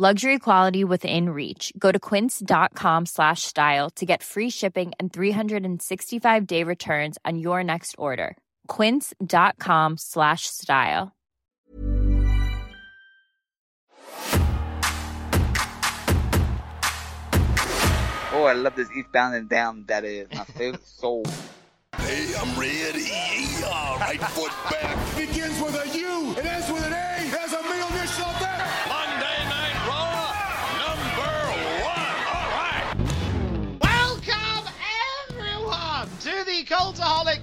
Luxury quality within reach. Go to quince.com slash style to get free shipping and 365 day returns on your next order. Quince.com slash style. Oh, I love this Eastbound and Down. That is my favorite soul. Hey, I'm ready. Yeah, right foot back. Begins with a U and ends with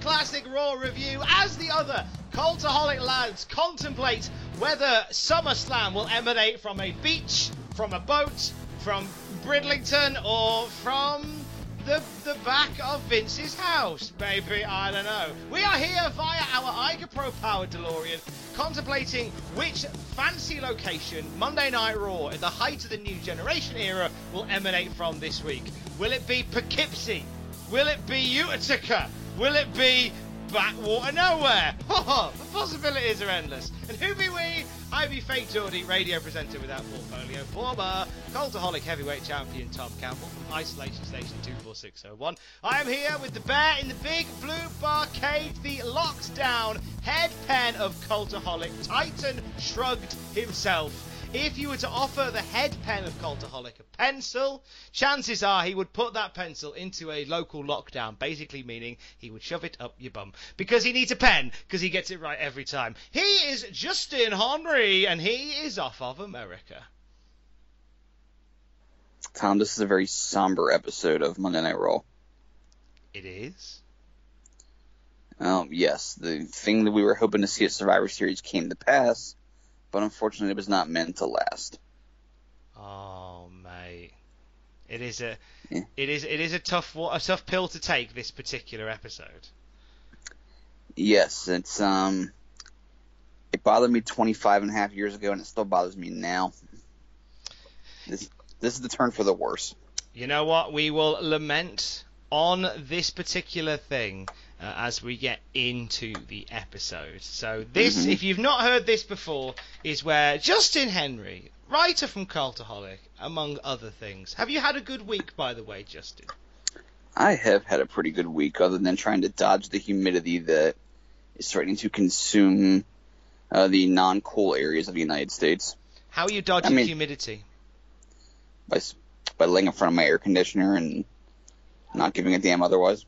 Classic Raw review as the other Cultaholic lads contemplate whether SummerSlam will emanate from a beach, from a boat, from Bridlington, or from the, the back of Vince's house, maybe, I don't know. We are here via our Iger Pro powered DeLorean, contemplating which fancy location Monday Night Raw at the height of the new generation era will emanate from this week. Will it be Poughkeepsie? Will it be Utica? Will it be backwater nowhere? the possibilities are endless. And who be we? I be fake Geordie, radio presenter without portfolio, former Cultaholic heavyweight champion Tom Campbell from Isolation Station 24601. I am here with the bear in the big blue barcade, the locked down head pen of Cultaholic, Titan shrugged himself. If you were to offer the head pen of Cultaholic a pencil, chances are he would put that pencil into a local lockdown, basically meaning he would shove it up your bum. Because he needs a pen, because he gets it right every time. He is Justin Henry, and he is off of America. Tom, this is a very somber episode of Monday Night Raw. It is. Um, yes, the thing that we were hoping to see at Survivor Series came to pass, but unfortunately it was not meant to last. Oh, mate. It is a, Yeah. it is, it is a tough, a tough pill to take. This particular episode. Yes, it's um it bothered me 25 and a half years ago and it still bothers me now. This this is the turn for the worse. You know what? We will lament on this particular thing uh, as we get into the episode. So this, Mhm. if you've not heard this before, is where Justin Henry, writer from Cultaholic, among other things. Have you had a good week, by the way, Justin? I have had a pretty good week other than trying to dodge the humidity that is threatening to consume uh, the non-cool areas of the United States How are you dodging I mean- humidity? by by laying in front of my air conditioner and not giving a damn otherwise.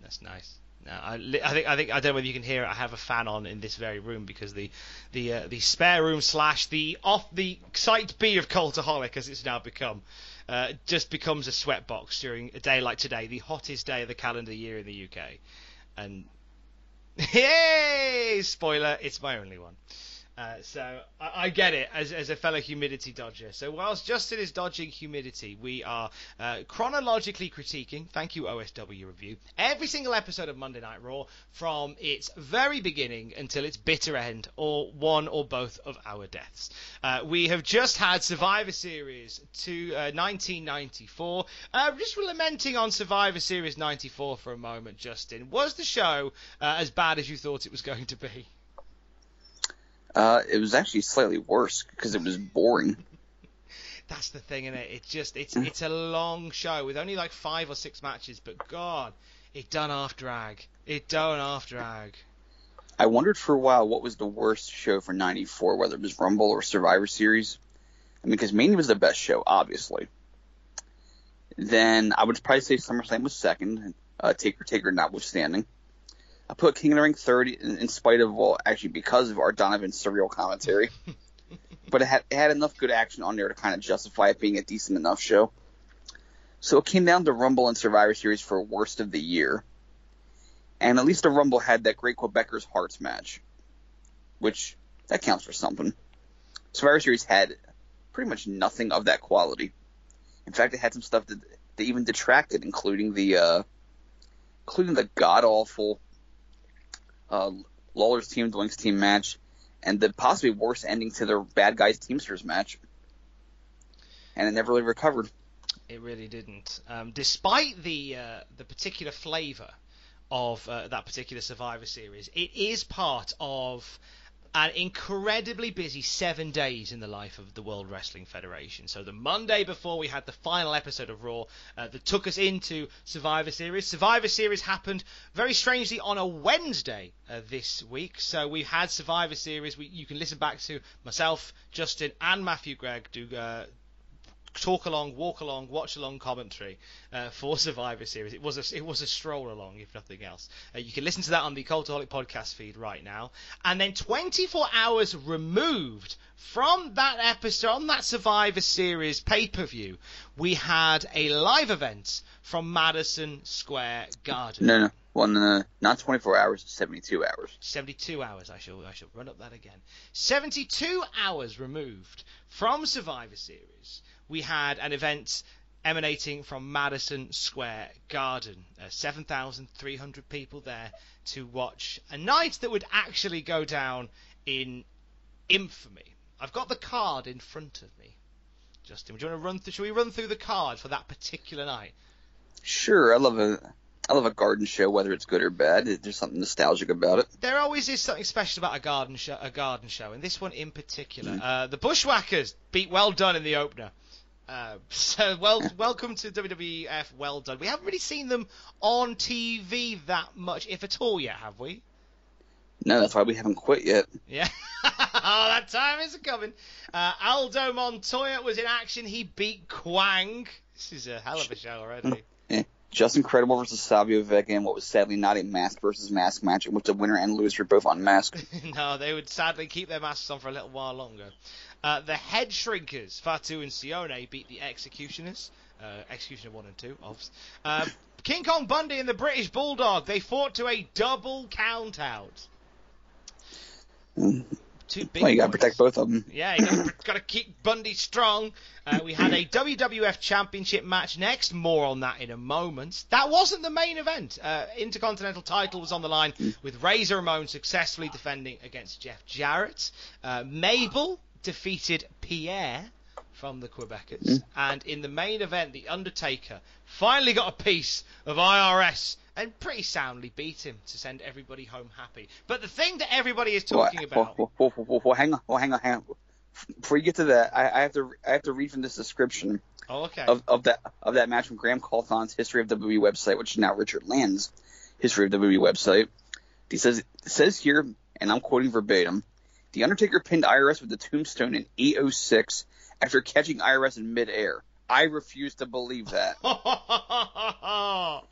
That's nice. I, I think I think I don't know whether you can hear it. I have a fan on in this very room because the the uh, the spare room slash the off the site B of Cultaholic as it's now become uh, just becomes a sweat box during a day like today, the hottest day of the calendar year in the UK. And yay! Spoiler: it's my only one. Uh, so I, I get it as, as a fellow humidity dodger. So whilst Justin is dodging humidity, we are uh, chronologically critiquing. Thank you, OSW review. Every single episode of Monday Night Raw from its very beginning until its bitter end, or one or both of our deaths. Uh, we have just had Survivor Series to uh, 1994. Uh, just lamenting on Survivor Series 94 for a moment, Justin. Was the show uh, as bad as you thought it was going to be? Uh, it was actually slightly worse because it was boring. That's the thing, is it? It's just it's it's a long show with only like five or six matches, but God, it done half drag. It done half drag. I wondered for a while what was the worst show for '94, whether it was Rumble or Survivor Series. I mean, because Mania was the best show, obviously. Then I would probably say SummerSlam was second, uh, Taker Taker notwithstanding. I put King of the Ring third in, in spite of, well, actually because of Art Donovan's surreal commentary. but it had, it had enough good action on there to kind of justify it being a decent enough show. So it came down to Rumble and Survivor Series for worst of the year. And at least the Rumble had that great Quebecers Hearts match, which that counts for something. Survivor Series had pretty much nothing of that quality. In fact, it had some stuff that, that even detracted, including the uh, including the god awful uh, Lawler's team, Doink's team match, and the possibly worst ending to their bad guys Teamsters match. And it never really recovered. It really didn't. Um, despite the uh, the particular flavour of uh, that particular Survivor Series, it is part of an incredibly busy seven days in the life of the World Wrestling Federation. So the Monday before we had the final episode of Raw uh, that took us into Survivor Series. Survivor Series happened very strangely on a Wednesday uh, this week. So we had Survivor Series. We, you can listen back to myself, Justin, and Matthew Gregg do uh, talk along, walk along, watch along commentary uh, for Survivor Series. It was a it was a stroll along, if nothing else. Uh, you can listen to that on the Cultaholic podcast feed right now. And then 24 hours removed from that episode on that Survivor Series pay per view, we had a live event from Madison Square Garden. No, no. Well, no, no, not 24 hours, 72 hours. 72 hours. I shall, I shall run up that again. 72 hours removed from Survivor Series we had an event emanating from Madison Square Garden. Uh, 7,300 people there to watch a night that would actually go down in infamy. I've got the card in front of me. Justin, do you want to run through? Should we run through the card for that particular night? Sure. I love a I love a garden show, whether it's good or bad. There's something nostalgic about it. There always is something special about a garden show, a garden show, and this one in particular. Mm. Uh, the Bushwhackers beat Well Dunn in the opener. Uh, so well, welcome to WWF. Well done. We haven't really seen them on TV that much, if at all, yet, have we? No, that's why we haven't quit yet. Yeah, oh, that time is coming. Uh, Aldo Montoya was in action. He beat Kwang. This is a hell of a show already. Yeah. Just Incredible versus Savio Vega in what was sadly not a mask versus mask match in which the winner and loser were both unmasked. no, they would sadly keep their masks on for a little while longer. Uh, the Head Shrinkers, Fatu and Sione, beat the Executioners. Uh, Executioner 1 and 2, obviously. Uh, King Kong Bundy and the British Bulldog, they fought to a double count out. Two big well, you got to protect both of them. Yeah, you got to keep Bundy strong. Uh, we had a WWF Championship match next. More on that in a moment. That wasn't the main event. Uh, Intercontinental title was on the line mm. with Razor Ramon successfully defending against Jeff Jarrett. Uh, Mabel defeated Pierre from the Quebecers. Mm. And in the main event, The Undertaker finally got a piece of IRS and pretty soundly beat him to send everybody home happy. But the thing that everybody is talking well, about. Well, well, well, hang on, well, hang on, hang on. Before you get to that, I, I, have to I have to read from this description oh, okay. of, of that of that match from Graham Cawthon's History of WWE website, which is now Richard Land's History of WWE website. He says says here, and I'm quoting verbatim: the Undertaker pinned IRS with the tombstone in 806 after catching IRS in midair. I refuse to believe that. How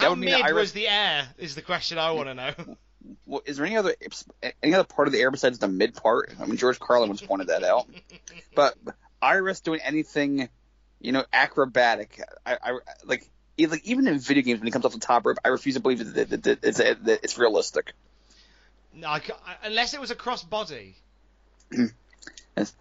that mid IRS... was the air? Is the question I want to know. Well, is there any other any other part of the air besides the mid part? I mean, George Carlin once pointed that out. But IRS doing anything, you know, acrobatic, I, I like like even in video games when he comes off the top rope, I refuse to believe that, that, that, it's, that it's realistic. No, I, unless it was a crossbody.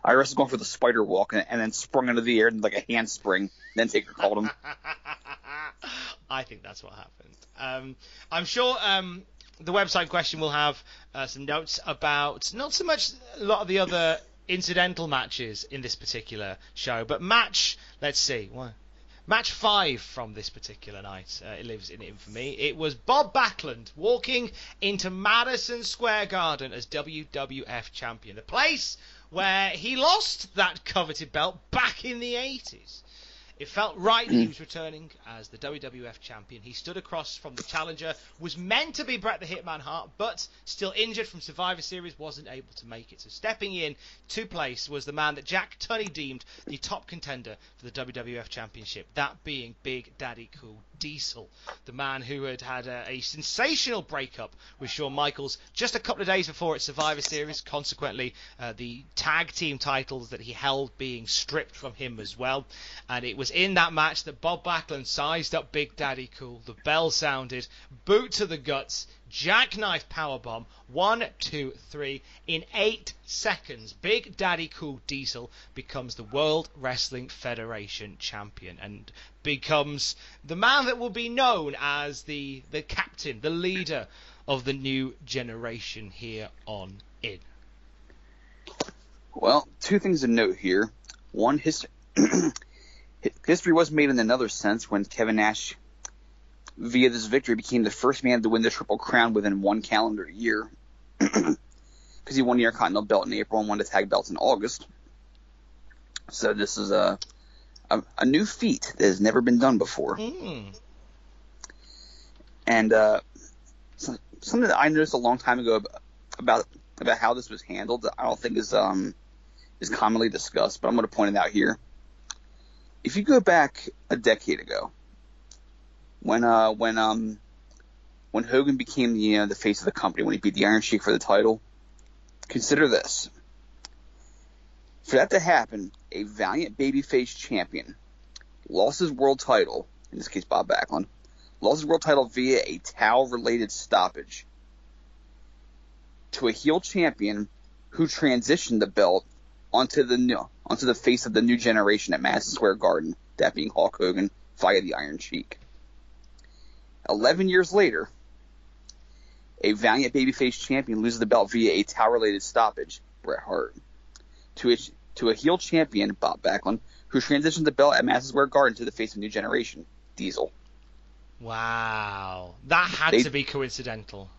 Iris is going for the spider walk and, and, then sprung into the air like a handspring. Then Taker called him. I think that's what happened. Um, I'm sure um, the website question will have uh, some notes about not so much a lot of the other incidental matches in this particular show, but match. Let's see. What, Match five from this particular night. Uh, it lives in infamy. It was Bob Backlund walking into Madison Square Garden as WWF champion. The place where he lost that coveted belt back in the 80s. It felt right that he was returning as the WWF champion. He stood across from the challenger, was meant to be Bret the Hitman Hart, but still injured from Survivor Series, wasn't able to make it. So stepping in to place was the man that Jack Tunney deemed the top contender for the WWF Championship, that being Big Daddy Cool Diesel, the man who had had a, a sensational breakup with Shawn Michaels just a couple of days before at Survivor Series. Consequently, uh, the tag team titles that he held being stripped from him as well. And it was in that match that Bob Backlund sized up Big Daddy Cool. The bell sounded, boot to the guts, jackknife powerbomb, one, two, three. In eight seconds, Big Daddy Cool Diesel becomes the World Wrestling Federation champion and becomes the man that will be known as the the captain, the leader of the new generation here on in. Well, two things to note here. One, history history was made in another sense when Kevin Nash, via this victory, became the first man to win the Triple Crown within one calendar year. Because he won the Intercontinental belt in April and won the tag belts in August. So this is a, a, a new feat that has never been done before. Mm. And uh, so, something that I noticed a long time ago about about how this was handled, I don't think is um is commonly discussed, but I'm going to point it out here. If you go back a decade ago, when uh when um when Hogan became the you know, the face of the company, when he beat the Iron Sheik for the title, consider this. For that to happen, a valiant babyface champion lost his world title, in this case Bob Backlund, lost his world title via a towel-related stoppage to a heel champion who transitioned the belt onto the new, onto the face of the new generation at Madison Square Garden, that being Hulk Hogan via the Iron Sheik. Eleven years later, a valiant babyface champion loses the belt via a towel-related stoppage, Bret Hart, to a, to a heel champion, Bob Backlund, who transitioned the belt at Madison Square Garden to the face of new generation, Diesel. Wow, that had They- to be coincidental.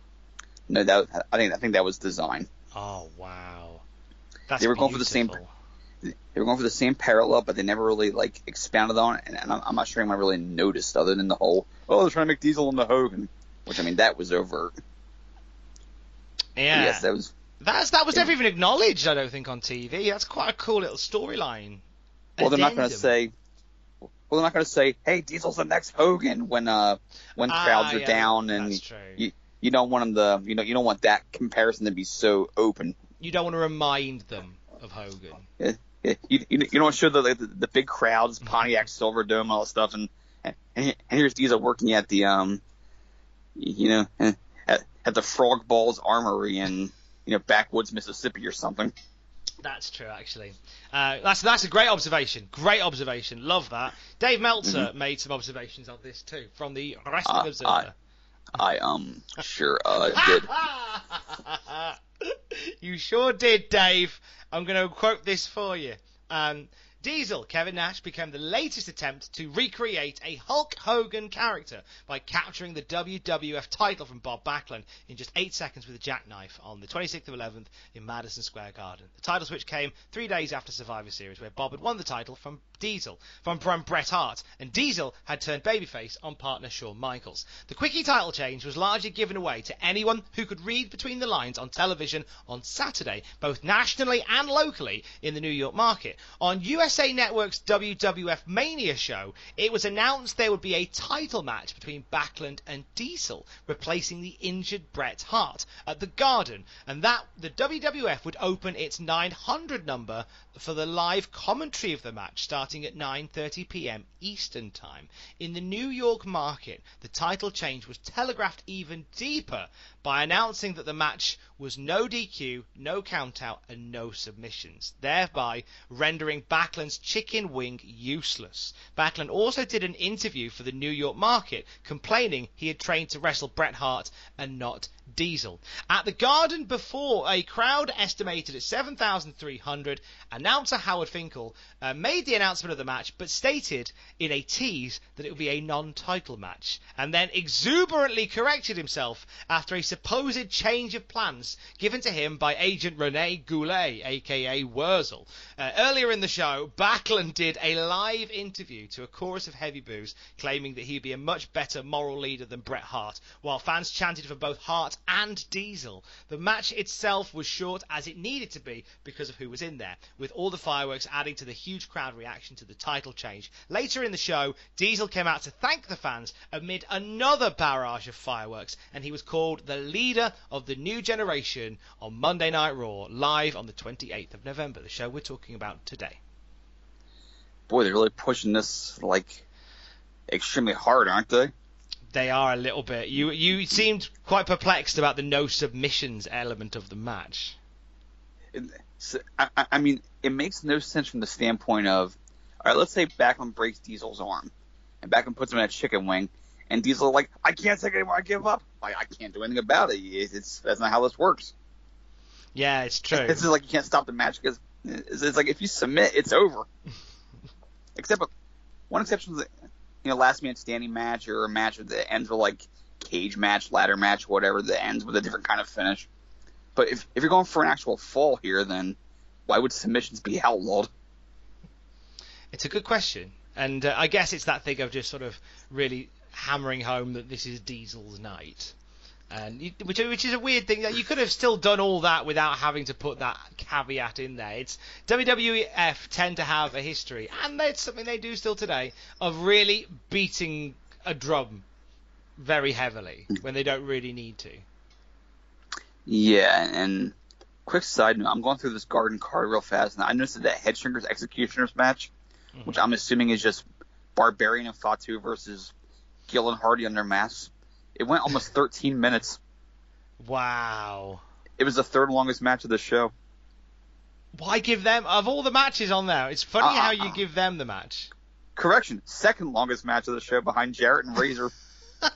No, that I think I think that was design. Oh wow, that's They were going for the same- They were going for the same parallel, but they never really like expounded on it, and, and I'm, I'm not sure anyone really noticed other than the whole oh they're trying to make Diesel into Hogan, which I mean that was overt. Yeah, Yes, that was that's that was Yeah. never even acknowledged. I don't think on TV. That's quite a cool little storyline. well they're not going to say well they're not going to say hey Diesel's the next Hogan when uh when Ah, crowds are yeah, down and that's true. you you don't want them to you know you don't want that comparison to be so open. You don't want to remind them of Hogan. Yeah, yeah, You, you, you don't show the, the the big crowds, Mm-hmm. Pontiac Silverdome, all that stuff, and and, and here's Diesel working at the um, you know, at, at the Frog Balls Armory in you know backwoods Mississippi or something. That's true, actually. Uh, that's that's a great observation. Great observation. Love that. Dave Meltzer made some observations on this too from the Wrestling Mm-hmm. Uh, Observer. I um sure uh did. you sure did, Dave. I'm going to quote this for you. Um, Diesel, Kevin Nash, became the latest attempt to recreate a Hulk Hogan character by capturing the WWF title from Bob Backlund in just eight seconds with a jackknife on the 26th of 11th in Madison Square Garden. The title switch came three days after Survivor Series, where Bob had won the title from Diesel, from, Bret Hart, and Diesel had turned babyface on partner Shawn Michaels. The quickie title change was largely given away to anyone who could read between the lines on television on Saturday, both nationally and locally in the New York market. On USA Network's WWF Mania show, it was announced there would be a title match between Backlund and Diesel, replacing the injured Bret Hart at the Garden, and that the WWF would open its 900 number for the live commentary of the match starting at 9:30 p.m. Eastern Time. In the New York market, the title change was telegraphed even deeper by announcing that the match was no DQ, no countout, and no submissions, thereby rendering Backlund's chicken wing useless. Backlund also did an interview for the New York market, complaining he had trained to wrestle Bret Hart and not Diesel. At the Garden before a crowd estimated at 7,300, announcer Howard Finkel uh, made the announcement of the match but stated in a tease that it would be a non-title match and then exuberantly corrected himself after a supposed change of plans given to him by agent Rene Goulet, aka Wurzel. Uh, earlier in the show, Backlund did a live interview to a chorus of heavy boos, claiming that he'd be a much better moral leader than Bret Hart, while fans chanted for both Hart and Diesel. The match itself was short as it needed to be because of who was in there, with all the fireworks adding to the huge crowd reaction to the title change. Later in the show, Diesel came out to thank the fans amid another barrage of fireworks, and he was called the leader of the new generation on Monday Night Raw, live on the 28th of November, the show we're talking about today. Boy, they're really pushing this like extremely hard, aren't they? They are a little bit. You you seemed quite perplexed about the no submissions element of the match. So, I, I mean, it makes no sense from the standpoint of, all right, let's say Backlund breaks Diesel's arm, and Backlund puts him in a chicken wing, and Diesel like, I can't take it anymore, I give up. Like, I can't do anything about it. It's, it's that's not how this works. Yeah, it's true. this is like you can't stop the match because it's, it's like if you submit, it's over. Except one exception is, you know, last man standing match or a match that ends with like cage match, ladder match, whatever that ends with a different kind of finish. But if if you're going for an actual fall here, then why would submissions be outlawed? It's a good question, and uh, I guess it's that thing of just sort of really hammering home that this is Diesel's night. And you, which, which is a weird thing. That you could have still done all that without having to put that caveat in there. It's WWF tend to have a history, and it's something they do still today, of really beating a drum very heavily when they don't really need to. Yeah, and quick side note, I'm going through this garden card real fast, and I noticed that Headshrinkers Executioners match, mm-hmm. which I'm assuming is just Barbarian and Fatu versus Gill and Hardy under masks. It went almost 13 minutes. Wow. It was the third longest match of the show. Why give them of all the matches on there? It's funny uh, how you give them the match. Correction, second longest match of the show behind Jarrett and Razor.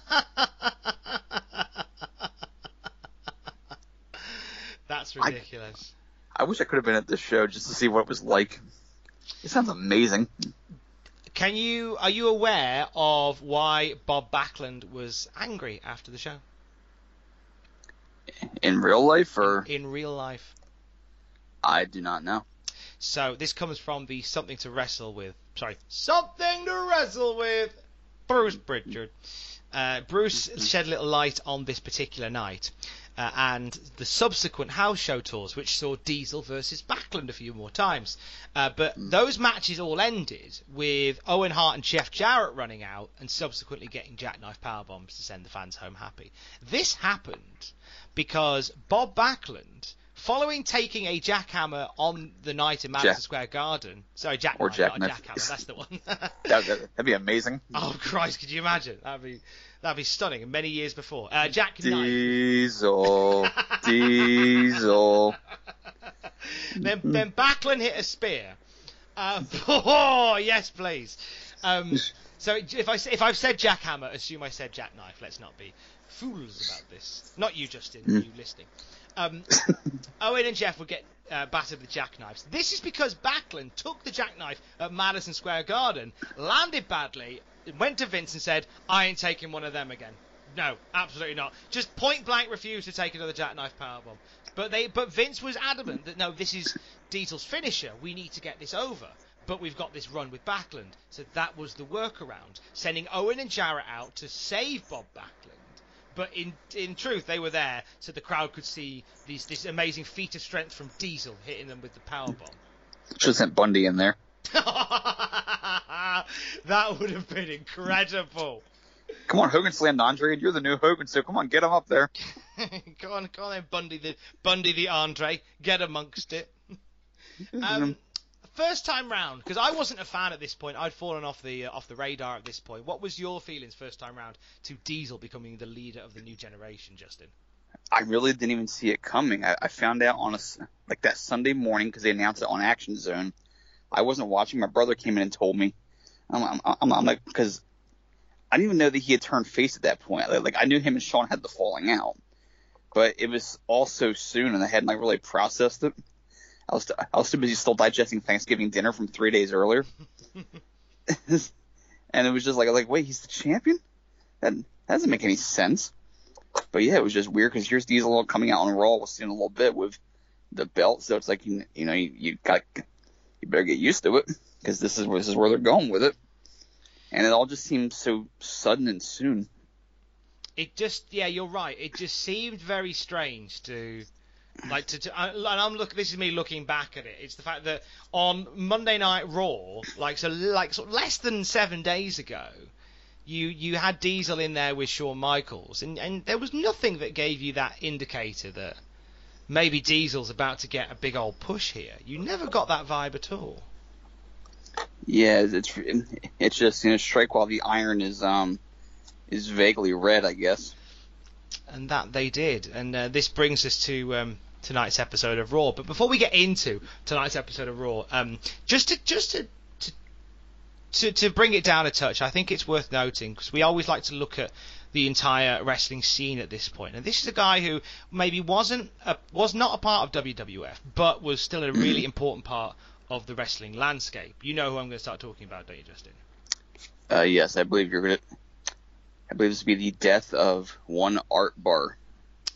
That's ridiculous. I, I wish I could have been at this show just to see what it was like. It sounds amazing. Can you are you aware of why Bob Backlund was angry after the show? In real life or in, real life? I do not know. So this comes from the something to wrestle with. Sorry, something to wrestle with. Bruce Pritchard. Uh, Bruce shed a little light on this particular night uh, and the subsequent house show tours, which saw Diesel versus Backlund a few more times. Uh, but mm. those matches all ended with Owen Hart and Jeff Jarrett running out and subsequently getting jackknife power bombs to send the fans home happy. This happened because Bob Backlund following taking a jackhammer on the night in Madison Jack. Square Garden. Sorry, Jack or Jack jackhammer. That's the one. that, would be amazing. Oh Christ, could you imagine? That'd be that'd be stunning. Many years before, uh, Jack Diesel, Diesel. then then Backlund hit a spear. Uh, oh yes, please. Um, so if I if I've said jackhammer, assume I said jackknife. Let's not be fools about this. Not you, Justin. Mm. You listening. Um, Owen and Jeff would get uh, battered with jackknives. This is because Backlund took the jackknife at Madison Square Garden, landed badly, went to Vince and said, "I ain't taking one of them again." No, absolutely not. Just point blank refused to take another jackknife powerbomb. But they, but Vince was adamant that no, this is Diesel's finisher. We need to get this over. But we've got this run with Backlund, so that was the workaround, sending Owen and Jarrett out to save Bob Backlund but in in truth they were there so the crowd could see these this amazing feat of strength from Diesel hitting them with the power bomb. Should have sent Bundy in there. that would have been incredible. Come on, Hogan slammed Andre, and you're the new Hogan, so come on, get him up there. come on, go on, then, Bundy the Bundy the Andre, get amongst it. Um, first time round, because I wasn't a fan at this point. I'd fallen off the uh, off the radar at this point. What was your feelings first time round to Diesel becoming the leader of the new generation, Justin? I really didn't even see it coming. I, I found out on a like that Sunday morning because they announced it on Action Zone. I wasn't watching. My brother came in and told me. I'm, I'm, I'm, I'm like because I didn't even know that he had turned face at that point. Like, like I knew him and Shawn had the falling out, but it was all so soon, and I hadn't like really processed it. I was I was too busy still digesting Thanksgiving dinner from three days earlier, and it was just like like wait he's the champion? That, that doesn't make any sense. But yeah, it was just weird because here's Diesel coming out on Raw. We'll see in a little bit with the belt, so it's like you, you know you, you got you better get used to it because this is this is where they're going with it, and it all just seems so sudden and soon. It just, yeah, you're right. It just seemed very strange to, like, to, to and I'm look. This is me looking back at it. It's the fact that on Monday Night Raw, like, so, like, sort of less than seven days ago, you you had Diesel in there with Shawn Michaels, and and there was nothing that gave you that indicator that maybe Diesel's about to get a big old push here. You never got that vibe at all. Yeah, it's it's just you know strike while the iron is um is vaguely red, I guess. And that they did, and uh, this brings us to um, tonight's episode of Raw. But before we get into tonight's episode of Raw, um, just to just to, to to to bring it down a touch, I think it's worth noting because we always like to look at the entire wrestling scene at this point. And this is a guy who maybe wasn't a, was not a part of WWF, but was still a really important part of the wrestling landscape. You know who I'm going to start talking about, don't you, Justin? Uh, yes, I believe you're going to. I believe this will be the death of one Art Barr.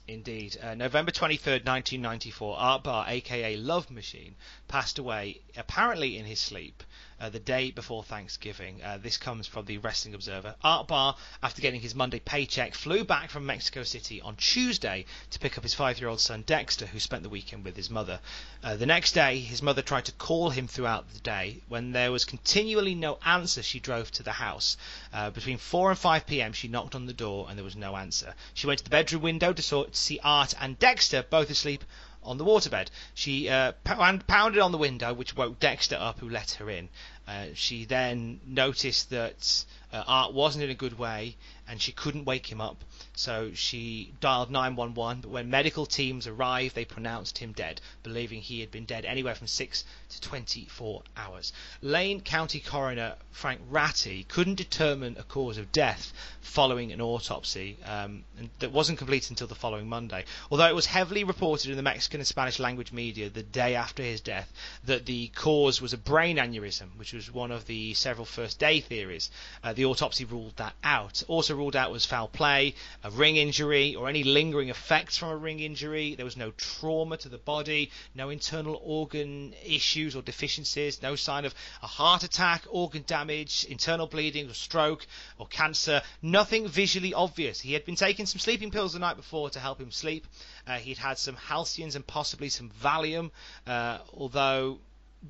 Indeed. Uh, November 23rd, 1994, Art Barr, aka Love Machine, passed away apparently in his sleep uh, the day before Thanksgiving. Uh, this comes from the Wrestling Observer. Art Barr, after getting his Monday paycheck, flew back from Mexico City on Tuesday to pick up his five year old son Dexter, who spent the weekend with his mother. Uh, the next day, his mother tried to call him throughout the day. When there was continually no answer, she drove to the house. Uh, between 4 and 5 p.m., she knocked on the door and there was no answer. She went to the bedroom window to, to see Art and Dexter both asleep on the waterbed. She uh, pounded on the window, which woke Dexter up, who let her in. Uh, she then noticed that uh, Art wasn't in a good way and she couldn't wake him up. So she dialed 911, but when medical teams arrived, they pronounced him dead, believing he had been dead anywhere from 6 to 24 hours. Lane County Coroner Frank Ratty couldn't determine a cause of death following an autopsy um, that wasn't completed until the following Monday. Although it was heavily reported in the Mexican and Spanish language media the day after his death that the cause was a brain aneurysm, which was one of the several first day theories. Uh, the autopsy ruled that out. Also ruled out was foul play, a ring injury, or any lingering effects from a ring injury. There was no trauma to the body, no internal organ issues or deficiencies, no sign of a heart attack, organ damage, internal bleeding, or stroke, or cancer. Nothing visually obvious. He had been taking some sleeping pills the night before to help him sleep. Uh, he'd had some Halcions and possibly some Valium, uh, although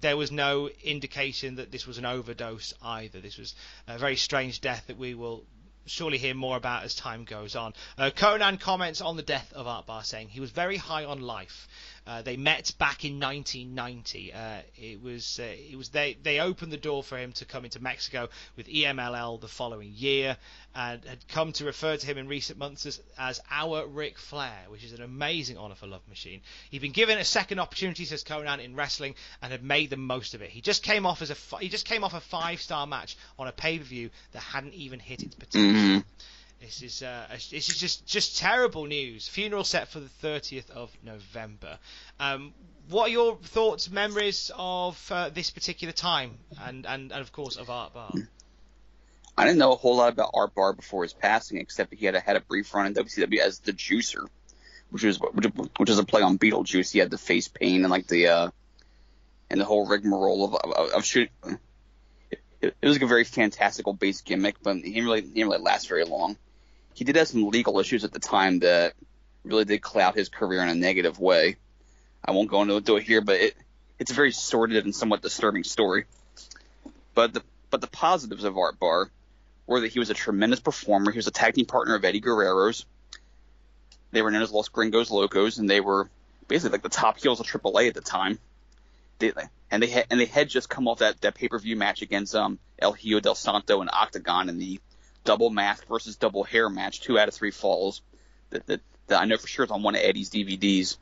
there was no indication that this was an overdose either. This was a very strange death that we will surely hear more about as time goes on. Uh, Konnan comments on the death of Art Barr, saying he was very high on life. Uh, they met back in 1990. Uh, it was uh, it was they they opened the door for him to come into Mexico with EMLL the following year, and had come to refer to him in recent months as, as our Ric Flair, which is an amazing honor for Love Machine. He'd been given a second opportunity, says Konnan, in wrestling, and had made the most of it. He just came off as a he just came off a five star match on a pay per view that hadn't even hit its potential. Mm-hmm. This is uh, this is just just terrible news. Funeral set for the 30th of November. Um, what are your thoughts, memories of uh, this particular time, and, and and of course of Art Barr? I didn't know a whole lot about Art Barr before his passing, except that he had a, had a brief run in WCW as the Juicer, which was which, which is a play on Beetlejuice. He had the face paint and like the uh, and the whole rigmarole of of, of shooting. It, was like a very fantastical base gimmick, but he really he didn't really last very long he did have some legal issues at the time that really did cloud his career in a negative way. I won't go into it here, but it it's a very sordid and somewhat disturbing story. But the but the positives of Art Barr were that he was a tremendous performer. He was a tag team partner of Eddie Guerrero's. They were known as Los Gringos Locos, and they were basically like the top heels of AAA at the time. They, and they had and they had just come off that, that pay per view match against um El Hijo del Santo and Octagon in the double mask versus double hair match, two out of three falls. That, that, that I know for sure is on one of Eddie's DVDs.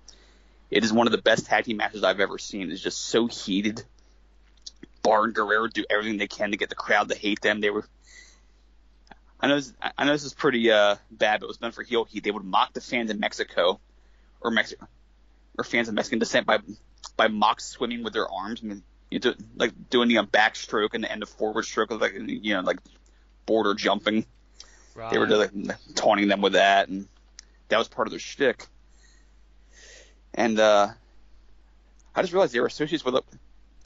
It is one of the best tag team matches I've ever seen. It's just so heated. Barr and Guerrero do everything they can to get the crowd to hate them. They were. I know. This, I know this is pretty uh, bad, but it was done for heel heat. They would mock the fans in Mexico, or Mexico, or fans of Mexican descent by by mock swimming with their arms. I mean, you do, like doing the um, backstroke and the end of forward stroke, like you know, like border jumping. Right. They were like, taunting them with that, and that was part of their shtick. And uh, I just realized they were associates with a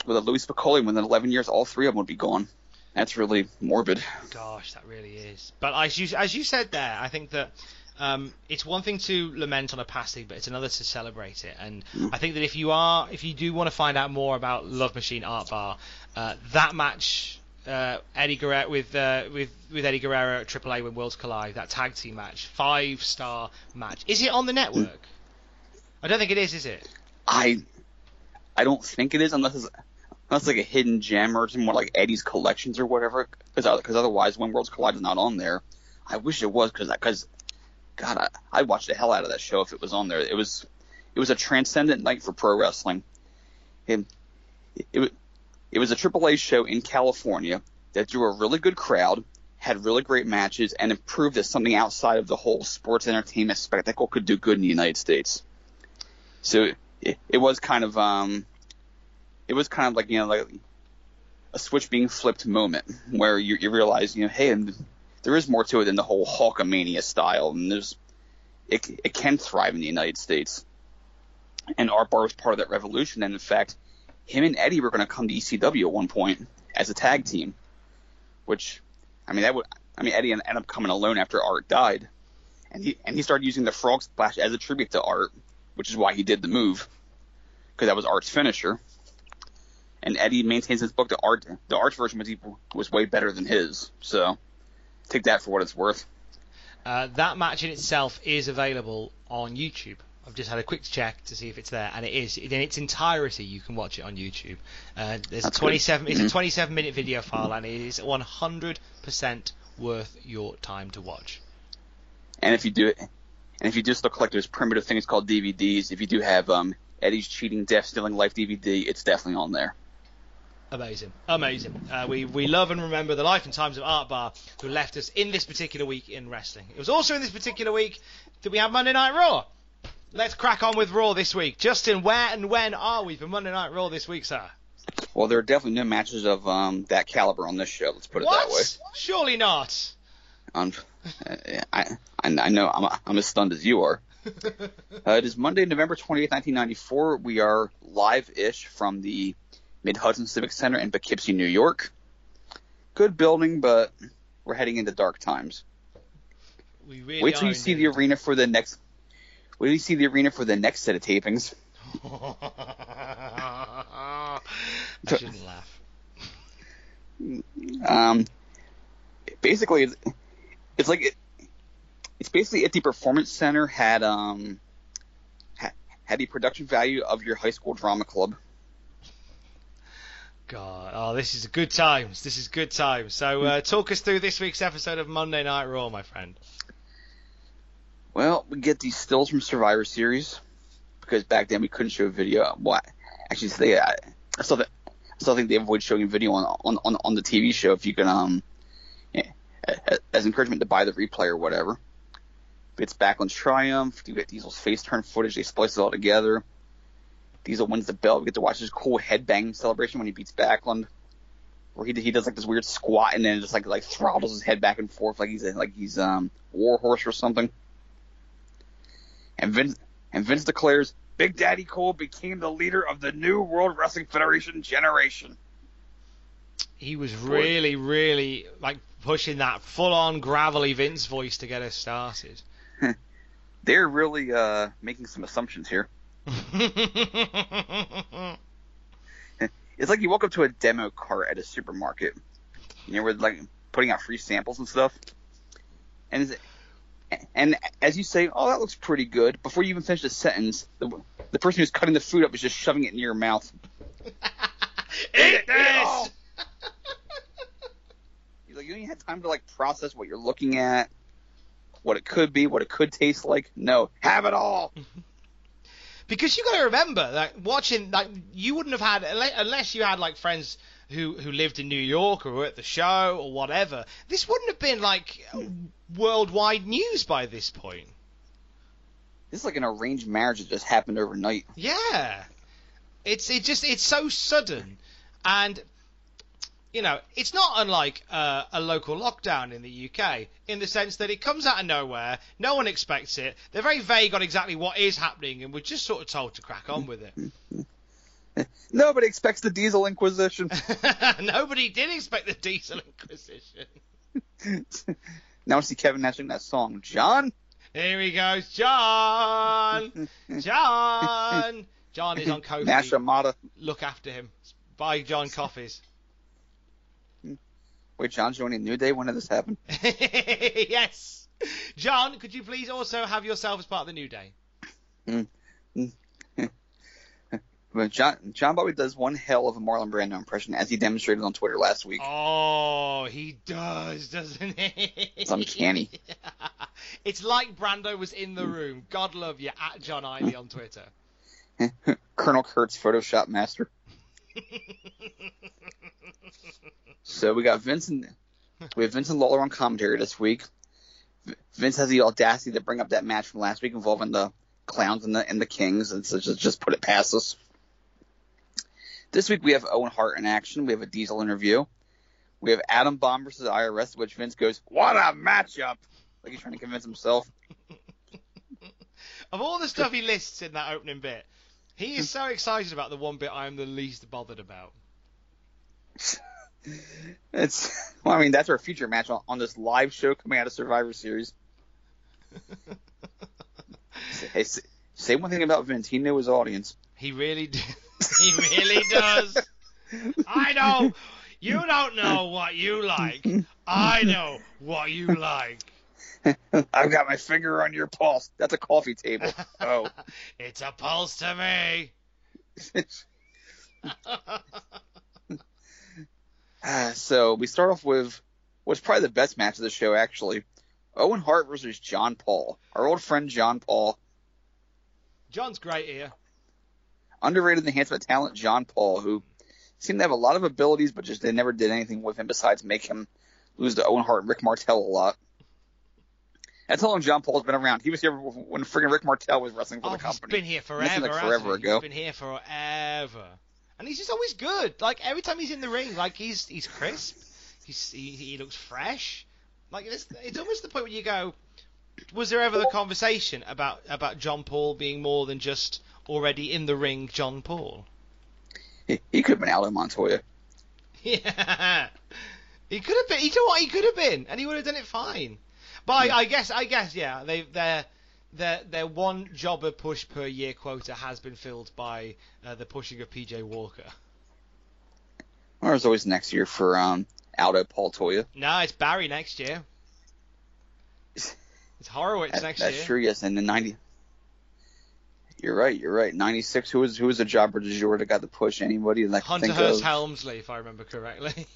with a Louie Spicolli within 11 years, all three of them would be gone. That's really morbid. Gosh, that really is. But as you as you said there, I think that um, it's one thing to lament on a passing, but it's another to celebrate it. And Mm. I think that if you are, if you do want to find out more about Love Machine Art Barr, uh, that match, uh, Eddie Guerrero with uh, with with Eddie Guerrero at AAA when Worlds Collide, that tag team match, five star match. Is it on the network? I don't think it is, is it? I I don't think it is unless it's unless it's like a hidden gem or something more like Eddie's collections or whatever. Because otherwise, when Worlds Collide is not on there, I wish it was because because God, I, I'd watch the hell out of that show if it was on there. It was it was a transcendent night for pro wrestling. It it, wa- it was a AAA show in California that drew a really good crowd, had really great matches, and it proved that something outside of the whole sports entertainment spectacle could do good in the United States. So it, it was kind of um, it was kind of like you know like a switch being flipped moment where you, you realize you know hey there is more to it than the whole Hulkamania style and there's it it can thrive in the United States. And Art Barr was part of that revolution, and in fact, him and Eddie were going to come to ECW at one point as a tag team, which, I mean, that would, I mean, Eddie ended up coming alone after Art died, and he and he started using the Frog Splash as a tribute to Art, which is why he did the move, because that was Art's finisher. And Eddie maintains his book. The art, the Art's version was was way better than his. So, take that for what it's worth. Uh, that match in itself is available on YouTube. I've just had a quick check to see if it's there, and it is. In its entirety, you can watch it on YouTube. Uh, there's That's a good. 27. It's a Mhm. 27 minute video file, and it is 100% worth your time to watch. And if you do it, and if you do still collect those primitive things called DVDs, if you do have um, Eddie's cheating, death, stealing life DVD, it's definitely on there. Amazing, amazing. Uh, we we love and remember the life and times of Art Barr, who left us in this particular week in wrestling. It was also in this particular week that we had Monday Night Raw. Let's crack on with Raw this week. Justin, where and when are we for Monday Night Raw this week, sir? Well, there are definitely no matches of um, that caliber on this show. Let's put it what? that way. Surely not. Um, I, I I know I'm I'm as stunned as you are. Uh, it is Monday, November 28th, 1994. We are live-ish from the Mid Hudson Civic Center in Poughkeepsie, New York. Good building, but we're heading into dark times. We really Wait till you see the arena for the next. Wait till you see the arena for the next set of tapings. I shouldn't laugh. Um, basically, it's, it's like it, it's basically if the performance center had um ha, had the production value of your high school drama club. God, oh, this is good times. This is good times. So, uh, talk us through this week's episode of Monday Night Raw, my friend. Well, we get these stills from Survivor Series because back then we couldn't show a video. Well, actually, they I, I still think I still think they avoid showing video on on on, on the TV show if you can um yeah, as encouragement to buy the replay or whatever. It's back on Triumph. You get Diesel's face turn footage. They splice it all together. Diesel wins the belt. We get to watch this cool headbang celebration when he beats Backlund, where he he does like this weird squat and then just like like throttles his head back and forth like he's like he's um Warhorse or something. And Vince and Vince declares Big Daddy Cole became the leader of the new World Wrestling Federation generation. He was really, really like pushing that full-on gravelly Vince voice to get us started. They're really uh making some assumptions here. It's like you walk up to a demo cart at a supermarket, you know, where like putting out free samples and stuff. And is it- and as you say, oh, that looks pretty good. Before you even finish the sentence, the, the person who's cutting the food up is just shoving it in your mouth. Eat all. this! You're like, you don't even have time to like process what you're looking at, what it could be, what it could taste like. No, have it all. Because you got to remember that watching, like, you wouldn't have had unless you had like friends who who lived in New York or were at the show or whatever. This wouldn't have been like worldwide news by this point. This is like an arranged marriage that just happened overnight. Yeah, it's it just it's so sudden, and you know it's not unlike uh, a local lockdown in the UK in the sense that it comes out of nowhere, no one expects it. They're very vague on exactly what is happening, and we're just sort of told to crack on with it. Nobody expects the Diesel Inquisition. Nobody did expect the Diesel Inquisition. now I see Kevin Nash sing that song. John? Here he goes, John! John! John is on Kofi. Nash. Look after him. Buy John coffees. Wait, John's joining New Day? When did this happen? yes! John, could you please also have yourself as part of the New Day? Mm. Mm. But John, John Bobby does one hell of a Marlon Brando impression, as he demonstrated on Twitter last week. Oh, he does, doesn't he? It's uncanny. it's like Brando was in the room. God love you, at John Iley on Twitter. Colonel Kurtz Photoshop master. so we got Vincent. We have Vincent Lawler on commentary this week. Vince has the audacity to bring up that match from last week involving the clowns and the and the kings, and so just just put it past us. This week we have Owen Hart in action. We have a Diesel interview. We have Adam Bomb versus IRS, which Vince goes, "What a matchup!" Like he's trying to convince himself. Of all the stuff he lists in that opening bit, he is so excited about the one bit I am the least bothered about. It's well, I mean that's our future match on, on this live show coming out of Survivor Series. hey, say, say one thing about Vince. He knew his audience. He really d- he really does. I know you don't know what you like. I know what you like. I've got my finger on your pulse. That's a coffee table. Oh. It's a pulse to me. So we start off with what's probably the best match of the show, actually. Owen Hart versus John Paul. Our old friend John Paul. John's great here. Underrated enhancement talent John Paul, who seemed to have a lot of abilities, but just they never did anything with him besides make him lose to Owen Hart and Rick Martel a lot. That's how long John Paul's been around. He was here when friggin' Rick Martel was wrestling for Oh, the he's company. been here forever. like hasn't forever he? ago. He's been here forever, and he's just always good. Like every time he's in the ring, like he's he's crisp. He's he, he looks fresh. Like it's it's almost the point where you go, was there ever the conversation about about John Paul being more than just already in the ring, John Paul? He, he could have been Aldo Montoya. Yeah, he could have been. You know what? He could have been, and he would have done it fine. But I, I guess, I guess, yeah, they their their their one jobber push per year quota has been filled by uh, the pushing of PJ Walker. Or it's always next year for um, Aldo Paul Toya. No, it's Barry next year. It's Horowitz That- next that's year. true. Yes, and the ninety. You're right. You're right. Ninety six. Who was who was the jobber du jour that got the push? Anybody that Hunter think of? Helmsley, if I remember correctly.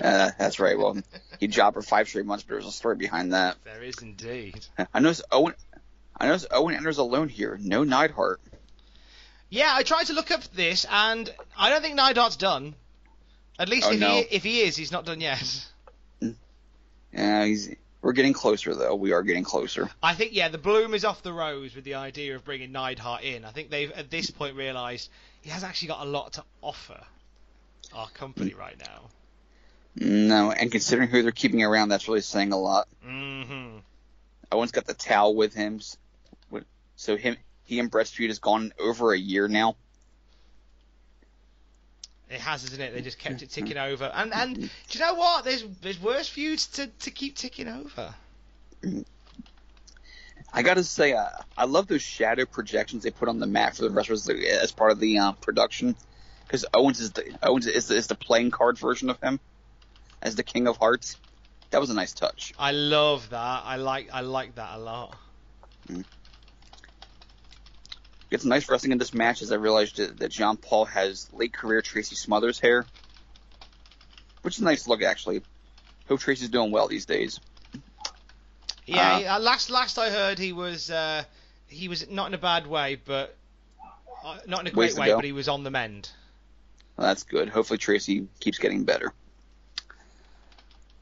Uh, that's right. Well, he jobbed for five straight months, but there's a story behind that. there is indeed. I noticed Owen. I noticed Owen enters alone here. No Neidhart. Yeah, I tried to look up this, and I don't think Neidhart's done. At least Oh, if no. he if he is, he's not done yet. Yeah, he's. We're getting closer though. We are getting closer. I think yeah, the bloom is off the rose with the idea of bringing Neidhart in. I think they've at this point realised he has actually got a lot to offer our company right now. No, and considering who they're keeping around, that's really saying a lot. Mm-hmm. Owen's got the towel with him, so him he and Bret's feud has gone over a year now. It has, isn't it? They just kept it ticking over. And and do you know what? There's there's worse feuds to, to keep ticking over. I gotta say, uh, I love those shadow projections they put on the mat for the wrestlers as part of the uh, production, because Owens is the Owens is the, is the playing card version of him as the King of Hearts. That was a nice touch. I love that. I like I like that a lot. Get some nice wrestling in this match as I realized that, that John Paul has late career Tracy Smothers hair, which is a nice look actually. Hope Tracy's doing well these days. Yeah, Uh, uh, last last I heard he was uh, he was not in a bad way, but uh, not in a great way, go. but he was on the mend. Well, that's good. Hopefully Tracy keeps getting better.